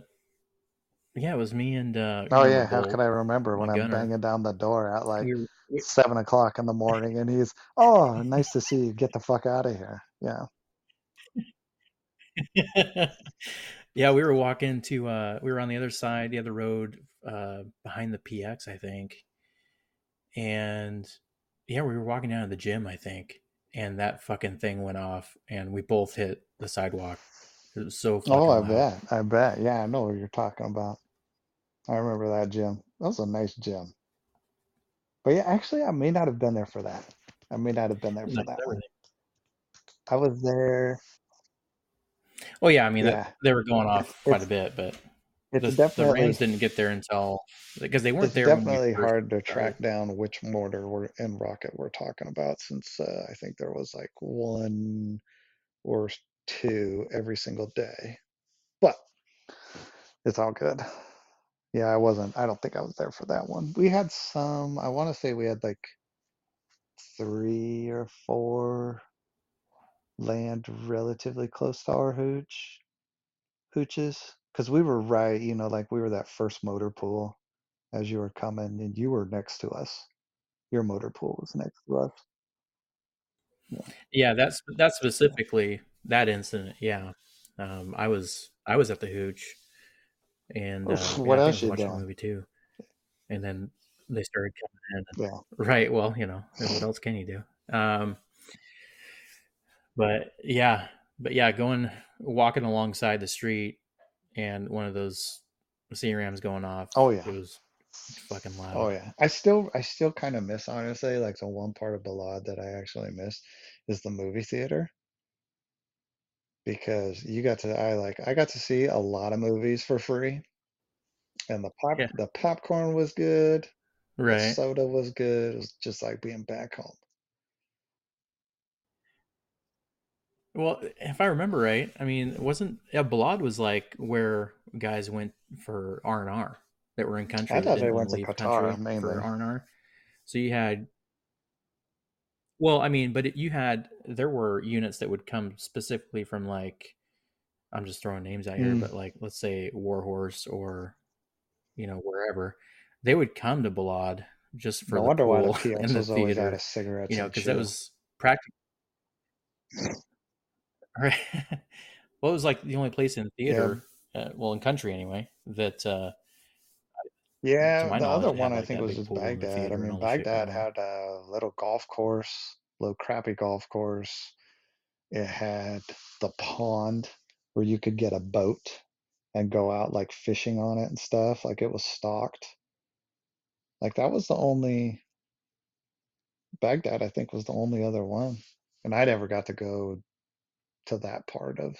yeah, it was me and uh oh yeah, how could I remember my when I'm banging down the door at like We were seven o'clock in the morning, and he's, "Oh, nice to see you. Get the fuck out of here." Yeah. yeah, we were walking to uh we were on the other side, the other road, uh behind the PX, I think. And yeah, we were walking down to the gym, I think, and that fucking thing went off and we both hit the sidewalk. It was so Oh, I loud. bet. I bet. Yeah, I know what you're talking about. I remember that gym. That was a nice gym. But yeah, actually, I may not have been there for that. I may not have been there for that one. I was there. Oh yeah, I mean that they were going it's off quite a bit, but it's the the Rams didn't get there until because they weren't it's there definitely hard to track down which mortar we're in Rocket we're talking about since uh, I think there was like one or two every single day. But it's all good. Yeah, I wasn't. I don't think I was there for that one. We had some. I want to say we had like three or four land relatively close to our hooch hooches because we were right. You know, like we were that first motor pool as you were coming, and you were next to us. Your motor pool was next to us. Yeah. Yeah, that's that's specifically that incident. Yeah, um, I was I was at the hooch, and Oof, uh, what yeah, I I else was watching a movie too. And then they started coming in. Yeah. Right. Well, you know, what else can you do? Um, but yeah, but yeah, going walking alongside the street, and one of those C Rams going off. Oh yeah. It was fucking loud. Oh yeah. I still I still kind of miss honestly like the one part of Balad that I actually miss is the movie theater because you got to I like I got to see a lot of movies for free and the pop Yeah. the popcorn was good, the Right. soda was good. It was just like being back home. Well, if I remember right, I mean, it wasn't yeah, Balad was like where guys went for R and R that were in country I thought they went to to Qatar country mainly. for R and R. So you had, well, I mean, but it, you had there were units that would come specifically from like, I'm just throwing names out here, Mm. but like let's say Warhorse or, you know, wherever, they would come to Balad just for No the wonder why the PX and the was always out theater, of cigarettes you know, because that was practical. Right. well, it was like the only place in Yeah. theater, uh, well, in country anyway, that uh, Yeah, the other one had I think was just pool in the Baghdad. I mean, Baghdad had a little golf course, little crappy golf course. It had the pond where you could get a boat and go out like fishing on it and stuff. Like it was stocked. Like that was the only Baghdad, I think, was the only other one. And I never got to go to that part of.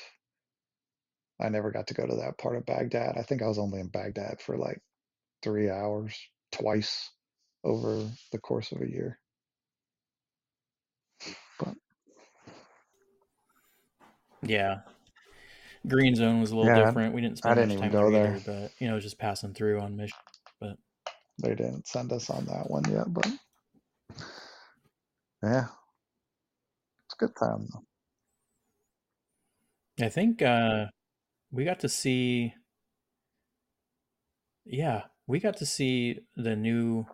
I never got to go to that part of Baghdad. I think I was only in Baghdad for like three hours twice over the course of a year. But Yeah. Green Zone was a little Yeah, different. We didn't I spend didn't much time go there, there. either, but you know, just passing through on mission. But they didn't send us on that one yet. But yeah, it's a good time though. I think uh we got to see yeah, we got to see the new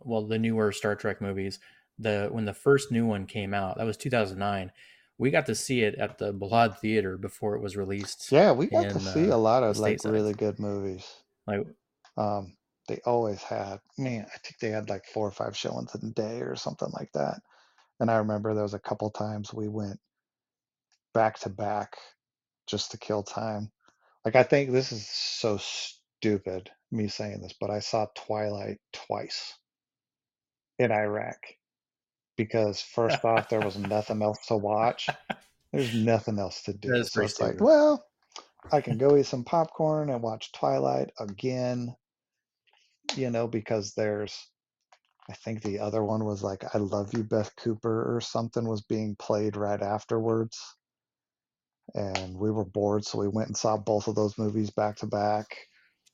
well, the newer Star Trek movies. The when the first new one came out, that was 2009. We got to see it at the Balad Theater before it was released. Yeah, we got to see uh, a lot of like really good movies. Like Um, they always had, man, I think they had like four or five showings a day or something like that. And I remember there was a couple times we went back to back just to kill time. Like I think this is so stupid me saying this, but I saw Twilight twice in Iraq because first off there was nothing else to watch. There's nothing else to do. So it's like, well, I can go eat some popcorn and watch Twilight again, you know, because there's, I think the other one was like, I Love You, Beth Cooper, or something was being played right afterwards. And we were bored, so we went and saw both of those movies back to back.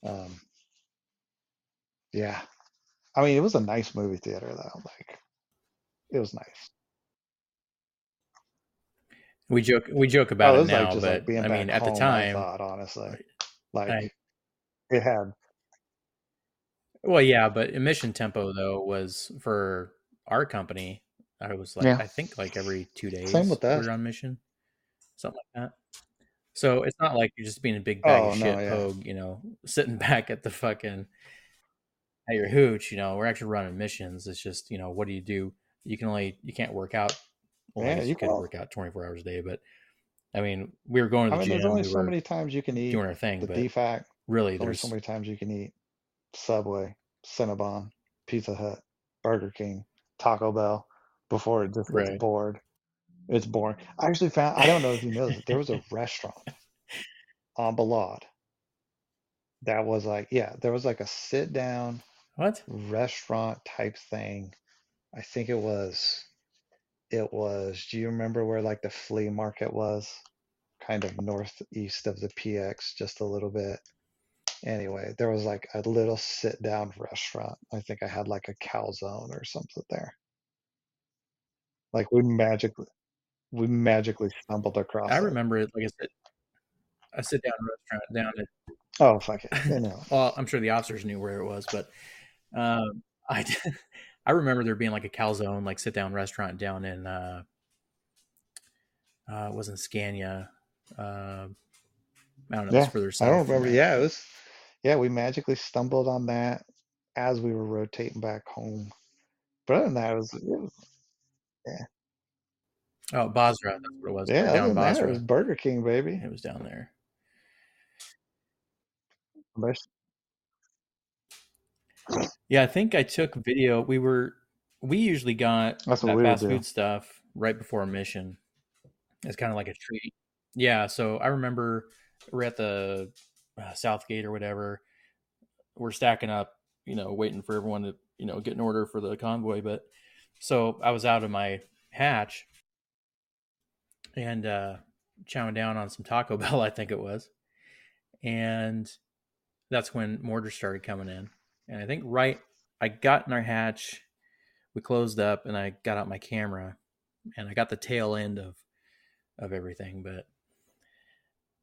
Um, yeah. I mean, it was a nice movie theater, though. Like, it was nice. we joke we joke oh, about oh, it it now, like but like being I mean, at the time, I thought, honestly. Like, I- it had Well, yeah, but emission tempo though was for our company. I was like, Yeah. I think like every two days Same with us. were on mission, something like that. So it's not like you're just being a big bag Oh, of no, shit yeah. pogue, you know, sitting back at the fucking at your hooch. You know, we're actually running missions. It's just you know, what do you do? You can only you can't work out. Well, Yeah, you can't. work out 24 hours a day, but I mean, we were going to I mean, gym. there's only we so many times you can eat doing our thing, the but DFAC. really, There's so many times you can eat Subway, Cinnabon, Pizza Hut, Burger King, Taco Bell before it just gets Right. bored. It's boring. I actually found, I don't know if you know this, there was a restaurant on Balad that was like, yeah, there was like a sit down what? restaurant type thing. I think it was, it was, do you remember where like the flea market was? Kind of northeast of the PX, just a little bit. Anyway, there was like a little sit down restaurant. I think I had like a calzone or something there. Like we magically, we magically stumbled across I it. remember it like I said, a sit down restaurant down at Oh, fuck it. You know. well, I'm sure the officers knew where it was, but um, I I remember there being like a calzone, like sit down restaurant down in uh, uh, it wasn't Scania. Uh, I don't know. Yeah, further I don't remember. that. Yeah, it was, yeah, we magically stumbled on that as we were rotating back home. But other than that, it was, it was Oh, Basra. That's what it was. yeah, down than that, it Basra. was Burger King, baby. It was down there. Yeah, I think I took video. We were we usually got That's that fast do. food stuff right before a mission. It's kind of like a treat. Yeah, so I remember we're at the uh, South Gate or whatever. We're stacking up, you know, waiting for everyone to, you know, get an order for the convoy. But so I was out of my hatch and uh, chowing down on some Taco Bell, I think it was. And that's when mortars started coming in. And I think right, I got in our hatch, we closed up, and I got out my camera, and I got the tail end of of everything. But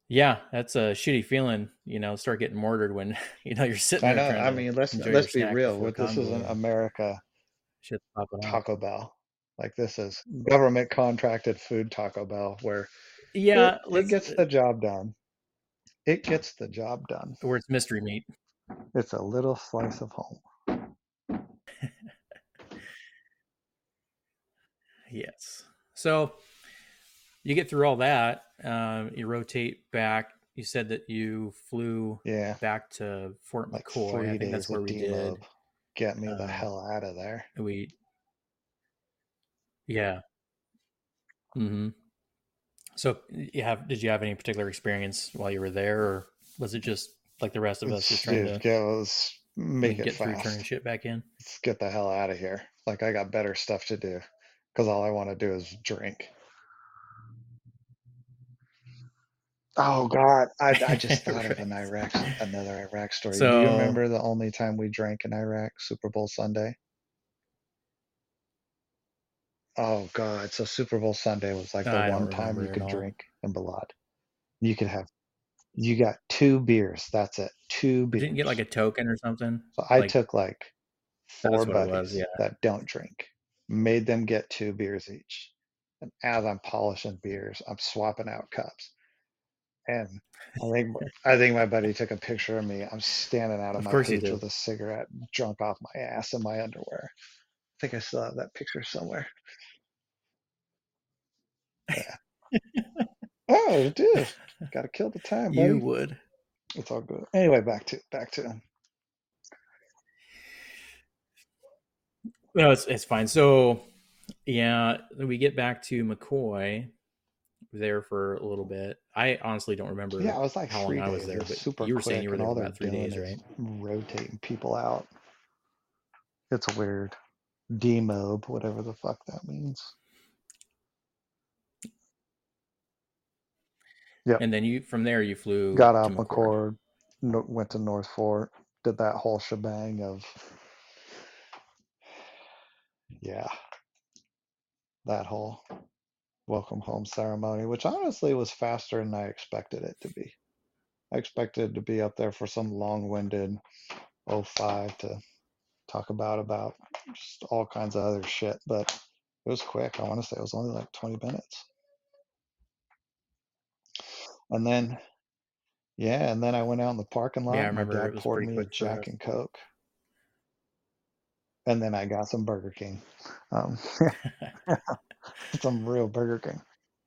yeah, that's a shitty feeling, you know. Start getting mortared when you know you're sitting I know. I mean, let's let's be real. What this isn't. America Shit's popping off. Taco Bell. Like this is mm. government contracted food Taco Bell, where Yeah, it, it gets the job done. It gets the job done. where it's mystery meat. It's a little slice of home. Yes. So you get through all that. Um, you rotate back. You said that you flew Yeah, back to Fort like McCoy. I think that's where we deload. did. Get me the Um, hell out of there. We, yeah. hmm So you have did you have any particular experience while you were there, or was it just like the rest of us, just trying Dude, to yeah, let's make it get through turning shit back in? Let's get the hell out of here. Like I got better stuff to do because all I want to do is drink. Oh God, I I just thought of an. Iraq, another Iraq story. Do you remember the only time we drank in Iraq, Super Bowl Sunday? Oh God, so Super Bowl Sunday was like the I one time you could drink in Balad. You could have, you got two beers. That's it, two I didn't get like a token or something. So I Like took like four it was. buddies Yeah. that don't drink, made them get two beers each. And as I'm polishing beers, I'm swapping out cups. And I think I think my buddy took a picture of me. I'm standing out of Of my course he hooch did. with a cigarette, drunk off my ass in my underwear. I think I still have that picture somewhere. Yeah. Oh, dude, got to kill the time, You would. It's all good. Anyway, back to back to No, it's it's fine. So yeah, we get back to McCoy there for a little bit. I honestly don't remember yeah. I was like how long three I was days. there, It was but super you were saying quick, you were and there all for about three days, right? rotating people out. It's weird. Demob, whatever the fuck that means. Yep. And then you from there you flew Got off McChord. McChord, went to North Fort, did that whole shebang of, yeah, that whole welcome home ceremony, which honestly was faster than I expected it to be. I expected to be up there for some long-winded 05 to talk about about just all kinds of other shit, but it was quick. I want to say it was only like 20 minutes. And then, yeah, and then I went out in the parking lot. Yeah, I My remember it dad poured me a Jack and Coke. And then I got some Burger King. Um, some real Burger King.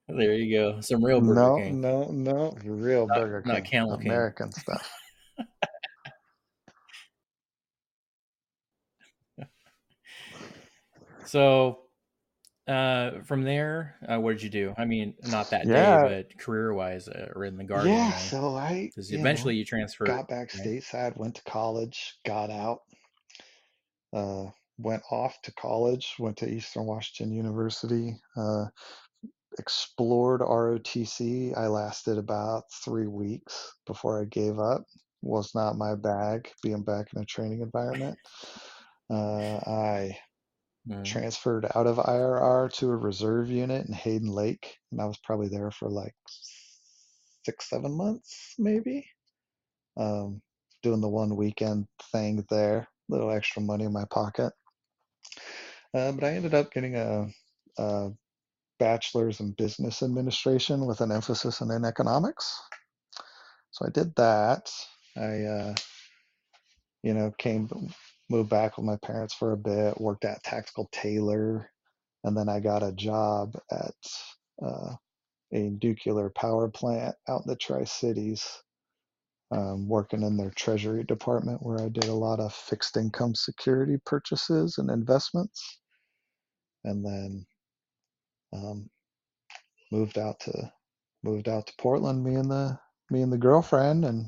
There you go. Some real Burger No, King. no, no, real Not, Burger not King. Camel King. American stuff. So uh from there, uh, what did you do? I mean, not that Yeah, day, but career wise, uh, or in the Guardian, yeah. though, So I, because eventually know, you transferred, got back right? stateside, went to college, got out, uh, went off to college, went to Eastern Washington University, uh, explored ROTC. I lasted about three weeks before I gave up. Was not my bag being back in a training environment. Uh, I Mhm. transferred out of IRR to a reserve unit in Hayden Lake, and I was probably there for like six, seven months, maybe. Um, doing the one weekend thing there, little extra money in my pocket. Uh, but I ended up getting a, a bachelor's in business administration with an emphasis in economics. So I did that. I, uh, you know, came, moved back with my parents for a bit, worked at Tactical Tailor, and then I got a job at uh, a nuclear power plant out in the Tri Cities, um, working in their treasury department where I did a lot of fixed income security purchases and investments. And then um, moved out to moved out to Portland, me and the me and the girlfriend, and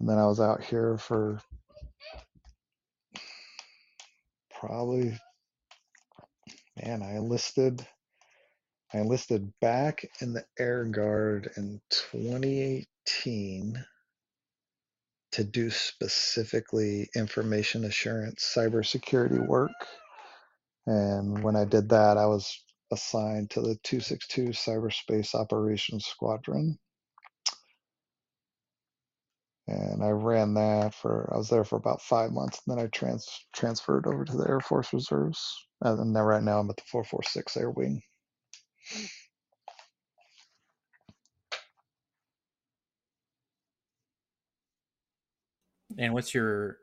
and then I was out here for probably man, I enlisted I enlisted back in the Air Guard in 2018 to do specifically information assurance cybersecurity work. And when I did that, I was assigned to the 262 Cyberspace Operations Squadron. And I ran that for, I was there for about five months. And then I trans, transferred over to the Air Force Reserves. And then right now I'm at the 446 Air Wing. And what's your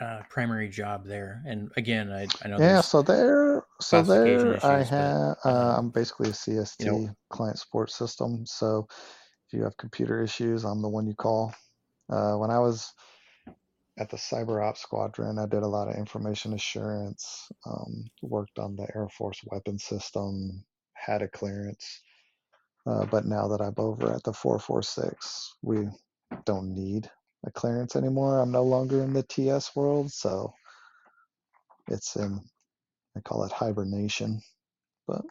uh, primary job there? And again, I, I know Yeah, so there, so classification there I issues, but have, uh, um, I'm basically a you know, CST client support system. So if you have computer issues, I'm the one you call. Uh, when I was at the Cyber Ops Squadron, I did a lot of information assurance, um, worked on the Air Force weapon system, had a clearance, Uh, but now that I'm over at the 446, we don't need a clearance anymore. I'm no longer in the TS world, so it's in I call it hibernation. But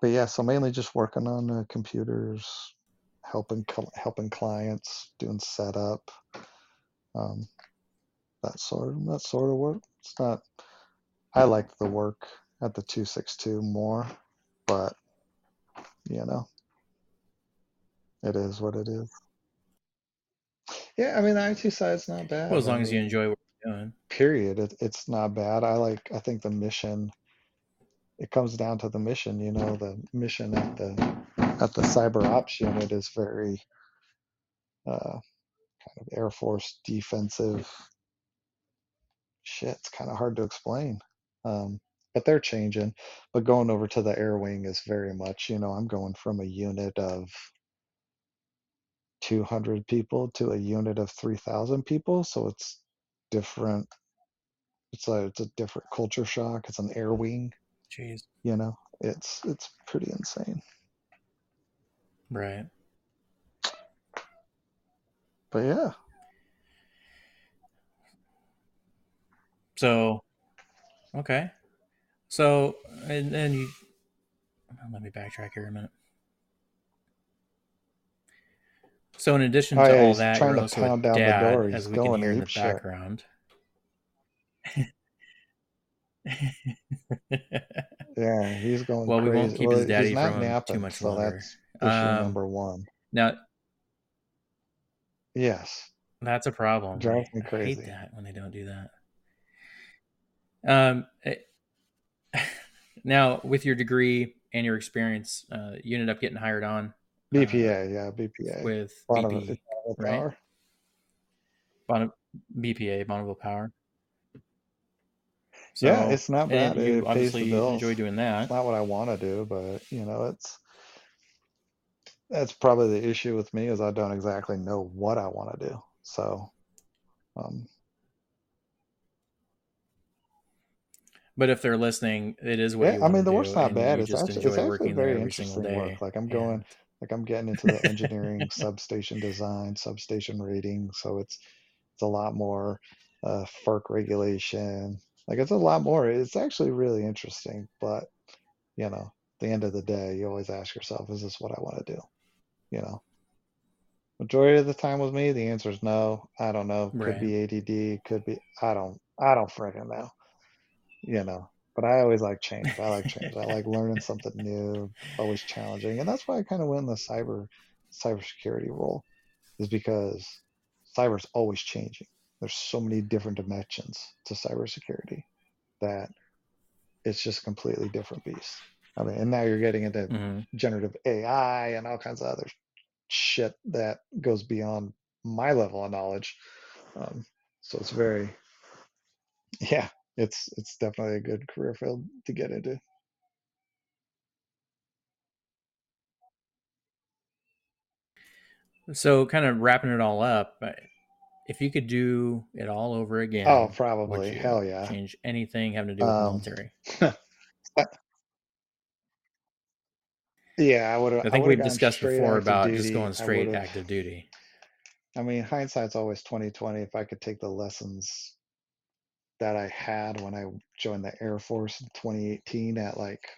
but yeah, so mainly just working on uh, computers, helping helping clients, doing setup, um, that sort of that sort of work. It's not. I like the work at the 262 more, but you know, it is what it is. Yeah, I mean the IT side's not bad. Well, as I long as you enjoy what you're doing. period. It, it's not bad. I like. I think the mission. It comes down to the mission. You know, the mission at the at the cyber ops unit is very uh, kind of Air Force defensive shit. It's kind of hard to explain. Um, but they're changing. But going over to the air wing is very much, you know, I'm going from a unit of 200 people to a unit of 3,000 people. So it's different. It's a it's a different culture shock. It's an air wing. Jeez. You know, it's it's pretty insane. Right. But yeah. So, okay. So, and then you, let me backtrack here a minute. So, in addition Oh to yeah, all that, trying you're to also down the dad, door. as He's we can going hear in the shit. background. Yeah, he's going well, we won't crazy. keep Well, his daddy from him too napping, much so longer. that's issue Um, number one. now, Yes, that's a problem. drives me I hate crazy. that when they don't do that. Um, it- now, with your degree and your experience, uh, you ended up getting hired on uh, BPA, yeah, BPA. with Bonneville, BP, right? Power. Bon- BPA, Bonneville Power. Yeah, it's not bad. It, you it pays the obviously enjoy doing It's that. not what I want to do, but you know, it's that's probably the issue with me is I don't exactly know what I want to do. So, um, But if they're listening, it is what yeah, I mean, the work's not bad. It's just actually it's actually working very interesting work. Like I'm going, And like I'm getting into the engineering, substation design, substation rating. So it's it's a lot more uh, FERC regulation. Like it's a lot more. It's actually really interesting. But you know, at the end of the day, you always ask yourself, is this what I want to do? You know, majority of the time with me, the answer is no. I don't know. Could right, be ADD. Could be. I don't. I don't freaking know. You know. But I always like change. I like change. I like learning something new. Always challenging, and that's why I kind of went in the cyber cybersecurity role, is because cyber's always changing. There's so many different dimensions to cybersecurity that it's just a completely different beast. I mean, and now you're getting into hmm generative AI and all kinds of other shit that goes beyond my level of knowledge. Um, so it's very, yeah, it's it's definitely a good career field to get into. So, kind of wrapping it all up, if you could do it all over Oh, again, would probably. Hell yeah. change anything having to do with the Um, military? yeah, I would have I I think have we've discussed before about just going straight active duty. I mean, hindsight's always 2020. If I could take the lessons that I had when I joined the Air Force in 2018 at like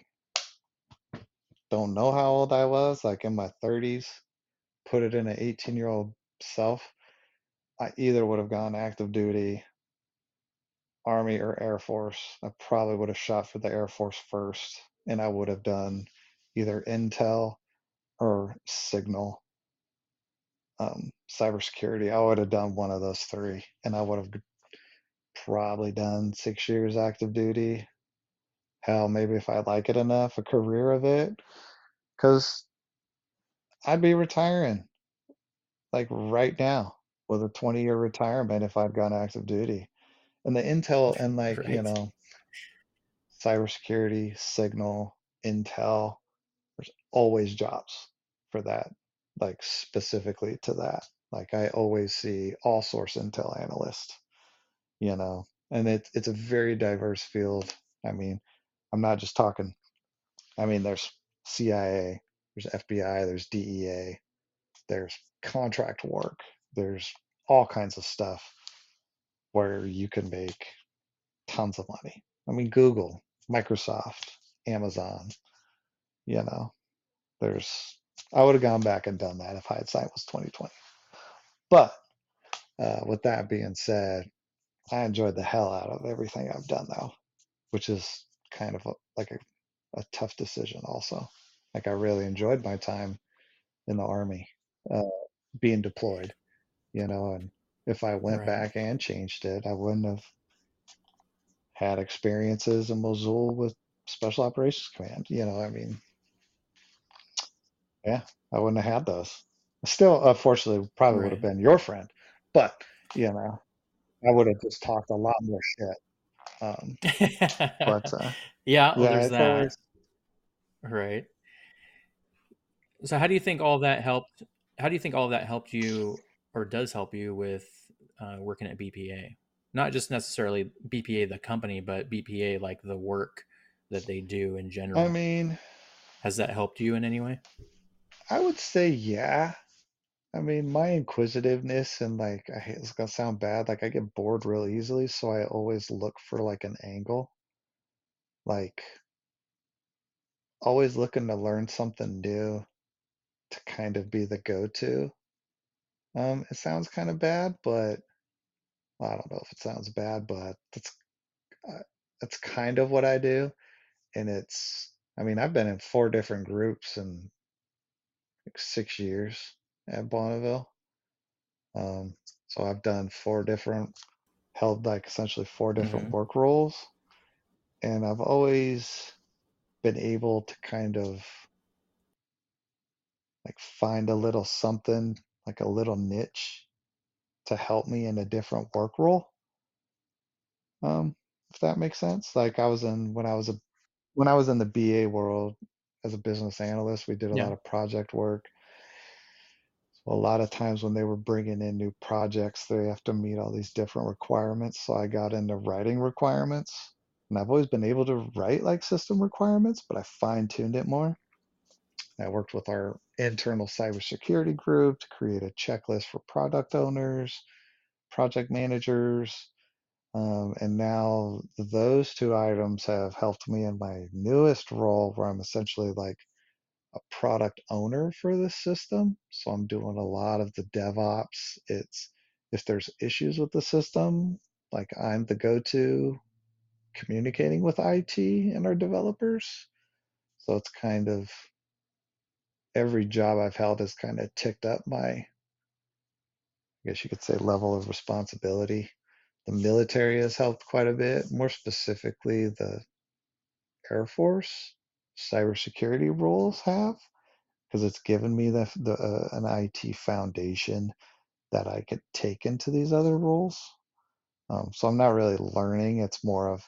don't know how old I was, like in my 30s, put it in an 18 year old self, I either would have gone active duty, Army, or Air Force. I probably would have shot for the Air Force first, and I would have done either intel or signal um, cybersecurity. I would have done one of those three, and I would have probably done six years active duty. Hell, maybe if I like it enough, a career of it, because I'd be retiring like right now with a 20 year retirement if I'd gone active duty. And the intel and like, you Right. know, cybersecurity, signal, intel, there's always jobs for that, like specifically to that. Like I always see all source intel analyst, you know, and it's it's a very diverse field. I mean, I'm not just talking I mean, there's CIA, there's FBI, there's DEA, there's contract work, there's all kinds of stuff where you can make tons of money. I mean, Google, Microsoft, Amazon, you know, there's, I would have gone back and done that if hindsight was 2020. But uh, with that being said, I enjoyed the hell out of everything I've done though, which is kind of a, like a, a tough decision also. Like I really enjoyed my time in the army, uh, being deployed, you know, and if I went Right. back and changed it, I wouldn't have had experiences in Mosul with Special Operations Command. You know, I mean, yeah, I wouldn't have had those. Still, unfortunately, probably would have been your friend, but you know, I would have just talked a lot more shit. Um, but uh, yeah, well, yeah, there's that. always Right. So how do you think all that helped? How do you think all that helped you or does help you with uh, working at BPA? Not just necessarily BPA the company, but BPA like the work that they do in general. I mean, Has that helped you in any way? I would say yeah. I mean, my inquisitiveness and like, I hate, it's gonna sound bad. Like, I get bored real easily, so I always look for like an angle. Like, always looking to learn something new to kind of be the go-to. Um, it sounds kind of bad, but well, I don't know if it sounds bad, but that's uh, that's kind of what I do. And it's, I mean, I've been in four different groups in like six years at Bonneville. Um, so I've done four different, held like essentially four different hmm work roles, and I've always been able to kind of like find a little something, like a little niche to help me in a different work role. Um, if that makes sense. Like I was in when I was a when I was in the BA world as a business analyst, we did a Yeah. lot of project work. So a lot of times when they were bringing in new projects, they have to meet all these different requirements. So I got into writing requirements, and I've always been able to write like system requirements, but I fine-tuned it more. I worked with our internal cybersecurity group to create a checklist for product owners, project managers, um, and now those two items have helped me in my newest role where I'm essentially like a product owner for this system. So I'm doing a lot of the DevOps. It's if there's issues with the system, like I'm the go-to communicating with IT and our developers. So it's kind of every job I've held has kind of ticked up my, I guess you could say, level of responsibility. The military has helped quite a bit, more specifically, the Air Force cybersecurity roles have, because it's given me the, the uh, an IT foundation that I could take into these other roles. Um, so I'm not really learning; it's more of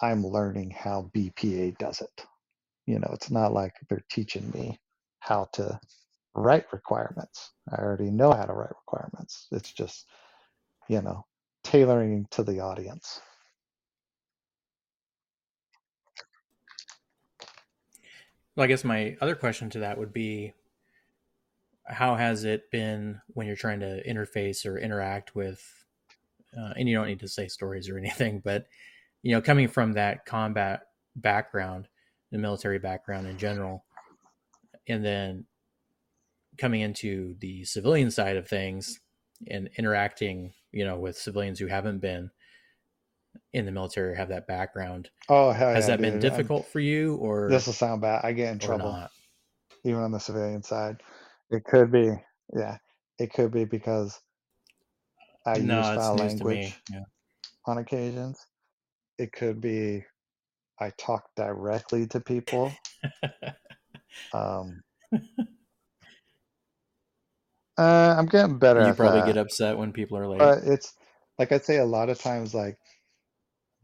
I'm learning how BPA does it. You know, it's not like they're teaching me how to write requirements. I already know how to write requirements. It's just, you know, tailoring to the audience. Well, I guess my other question to that would be how has it been when you're trying to interface or interact with uh, and you don't need to say stories or anything but you know coming from that combat background the military background in general and then coming into the civilian side of things and interacting you know with civilians who haven't been in the military or have that background Oh, hell has yeah, that been dude. I'm, difficult for you or this will sound bad. I get in trouble not even on the civilian side. It could be, yeah, it could be because I use no it's foul news to me language yeah on occasions. It could be I talk directly to people. Um, uh, I'm getting better you probably that. get upset when people are late But it's like I'd say a lot of times, like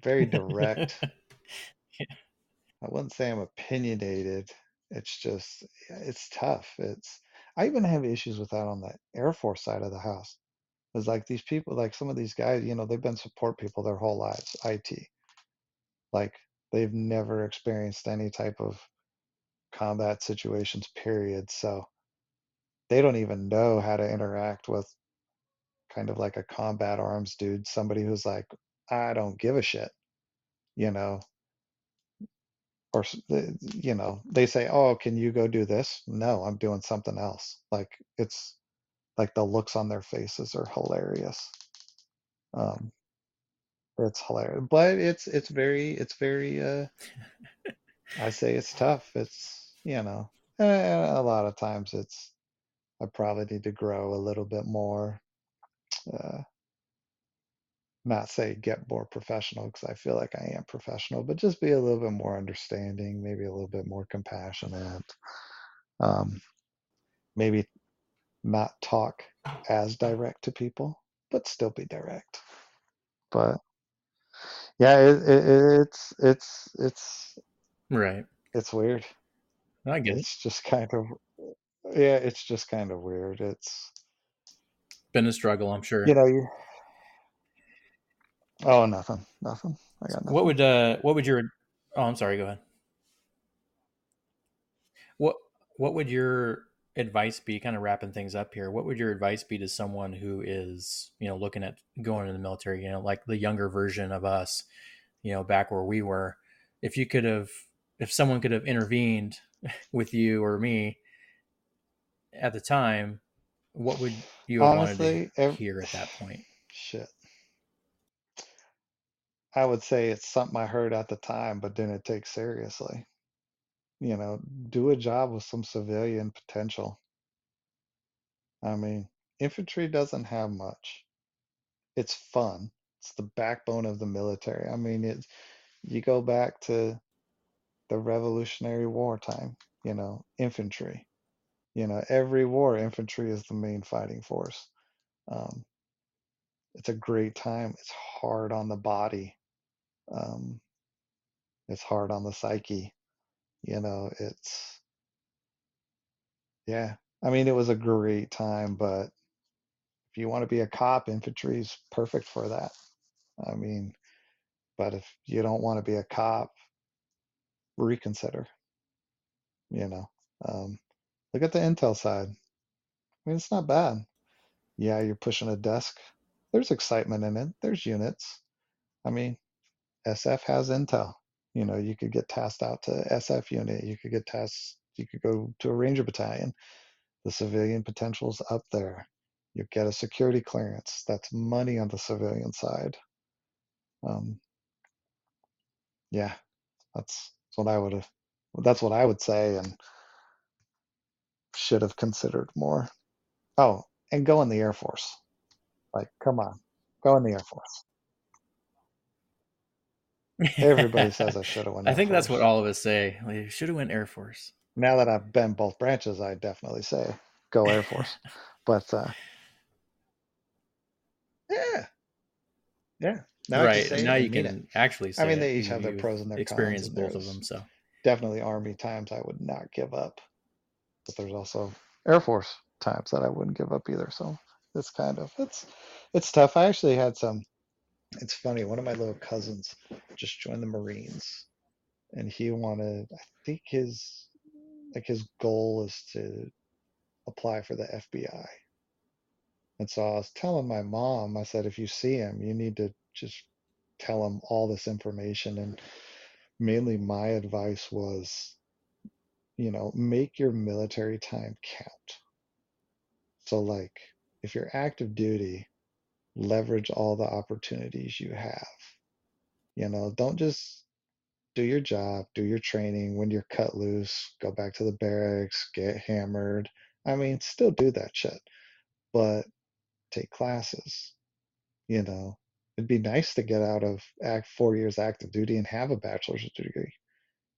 very direct. I wouldn't say I'm opinionated. It's just, it's tough. It's, I even have issues with that on the Air Force side of the house. It's like these people, like some of these guys, you know, they've been support people their whole lives, IT. Like they've never experienced any type of combat situations, period. So they don't even know how to interact with kind of like a combat arms dude, somebody who's like, I don't give a shit, you know, or you know, they say, "Oh, can you go do this?" No, I'm doing something else. Like it's like the looks on their faces are hilarious. Um, it's hilarious, but it's it's very it's very. uh I say it's tough. It's you know, a lot of times it's I probably need to grow a little bit more. Uh, not say get more professional because I feel like I am professional, but just be a little bit more understanding, maybe a little bit more compassionate. Um, maybe not talk as direct to people, but still be direct. But yeah, it, it, it's it's it's right. It's weird. I get it's it. just kind of yeah, it's just kind of weird. It's been a struggle, I'm sure. You know, you Oh, nothing, nothing. I got nothing. What would uh, what would your? Oh, I'm sorry. Go ahead. What What would your advice be? Kind of wrapping things up here. What would your advice be to someone who is, you know, looking at going in the military? You know, like the younger version of us, you know, back where we were. If you could have, if someone could have intervened with you or me at the time, what would you have Honestly, wanted to hear at that point? Shit. I would say it's something I heard at the time, but didn't take seriously. You know, do a job with some civilian potential. I mean, infantry doesn't have much. It's fun. It's the backbone of the military. I mean, it's you go back to the Revolutionary War time, you know, infantry. You know, every war, infantry is the main fighting force. Um, it's a great time. It's hard on the body um, it's hard on the psyche you know it's yeah i mean it was a great time but if you want to be a cop infantry is perfect for that i mean but if you don't want to be a cop reconsider you know um, look at the intel side i mean it's not bad yeah you're pushing a desk there's excitement in it there's units i mean SF has intel. You know, you could get tasked out to SF unit. You could get tasked. You could go to a Ranger battalion. The civilian potential's up there. You get a security clearance. That's money on the civilian side. Um, yeah, that's, that's what I would have. That's what I would say, and should have considered more. Oh, and go in the Air Force. Like, come on, go in the Air Force. Everybody says I should have went. I think Force. that's what all of us say. Like, should have went Air Force. Now that I've been both branches, I definitely say go Air Force. but uh, yeah, yeah. Now right now, you can it. actually. I mean, they each have their pros and their experience cons. both of them. So definitely Army times I would not give up, but there's also Air Force times that I wouldn't give up either. So it's kind of it's it's tough. I actually had some it's funny. One of my little cousins just joined the Marines, and he wanted. I think his like his goal is to apply for the FBI. And so I was telling my mom, I said, if you see him, you need to just tell them all this information. And mainly my advice was, you know, make your military time count. So, like, if you're active duty, leverage all the opportunities you have. You know, don't just do your job, do your training. When you're cut loose, go back to the barracks, get hammered. I mean, still do that shit, but take classes. You know, it'd be nice to get out of act four years active duty and have a bachelor's degree.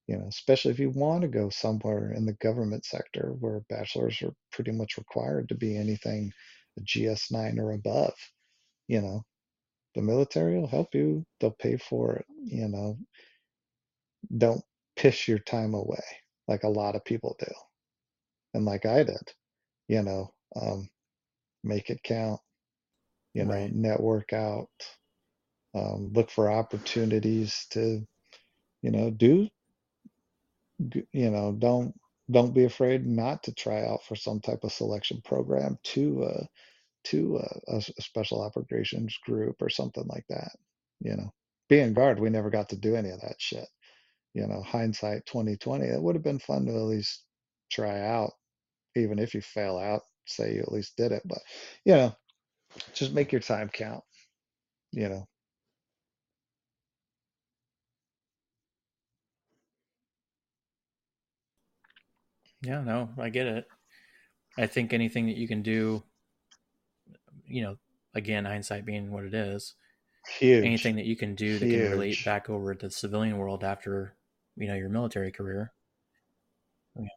You know, especially if you want to go somewhere in the government sector where bachelors are pretty much required to be anything a GS9 or above you know, the military will help you. They'll pay for it. You know, don't piss your time away like a lot of people do. And like I did, you know, um, make it count, you know, right. network out, um, look for opportunities to, you know, do, you know, don't don't be afraid not to try out for some type of selection program to uh, to uh, a, a special operations group or something like that. You know, being guard, we never got to do any of that shit. You know, hindsight 2020, it would have been fun to at least try out, even if you fail out. Say you at least did it, but you know, just make your time count. You know, Yeah, no, I get it. I think anything that you can do, you know, again, hindsight being what it is, huge. anything that you can do that can relate back over to the civilian world after, you know, your military career. Yeah.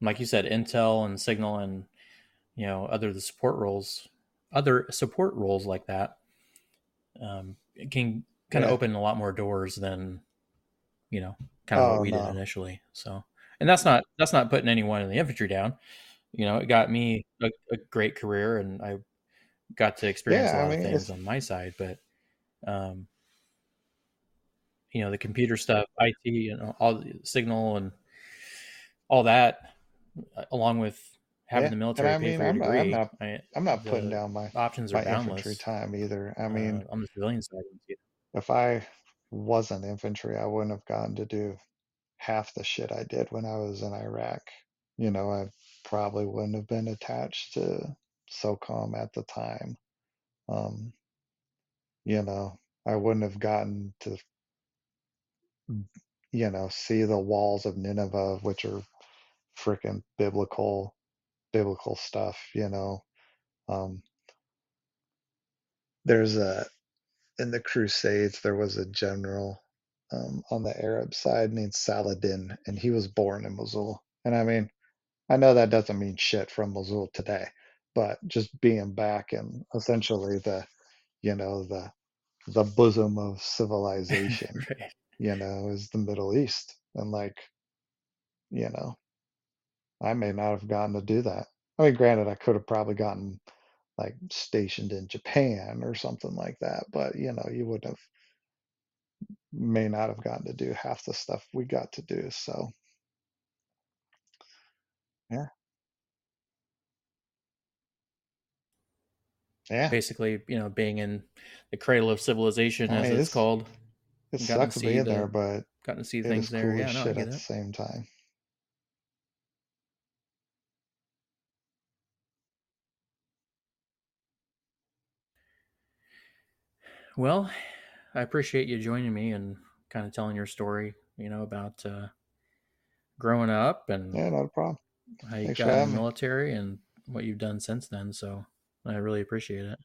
Like you said, intel and signal and, you know, other the support roles, other support roles like that, um, it can kind of open a lot more doors than, you know, kind of what Oh we did initially. So, and that's not that's not putting anyone in the infantry down. You know, it got me a, a great career, and I got to experience a Yeah, I lot of things it's on my side. But um, you know, the computer stuff, IT, you know, all the signal and all that, uh, along with having yeah, the and military I mean, I'm I'm degree, not I, I'm not putting down my options my infantry time either. I uh, mean, on the civilian side. if I wasn't infantry, I wouldn't have gotten to do half the shit I did when I was in Iraq. You know, I probably wouldn't have been attached to SOCOM at the time. Um, you know, I wouldn't have gotten to, you know, see the walls of Nineveh, which are freaking biblical, biblical stuff, you know. Um, there's a, in the Crusades, there was a general um, on the Arab side named Saladin, and he was born in Mosul. And I mean, I know that doesn't mean shit from Mosul today, but just being back in essentially the, you know, the the bosom of civilization, right. you know, is the Middle East. And like, you know, I may not have gotten to do that. I mean, granted, I could have probably gotten like stationed in Japan or something like that, but you know, you wouldn't have may not have gotten to do half the stuff we got to do. So yeah, yeah. Basically, you know, being in the cradle of civilization, I as it's it's called, it sucks being there, but gotten to see things there. cool Yeah, no, shit at the same time. Well, I appreciate you joining me and kind of telling your story, you know, about uh, growing up and Yeah, not a problem. how you Thanks got in the me. military and what you've done since then. So I really appreciate it.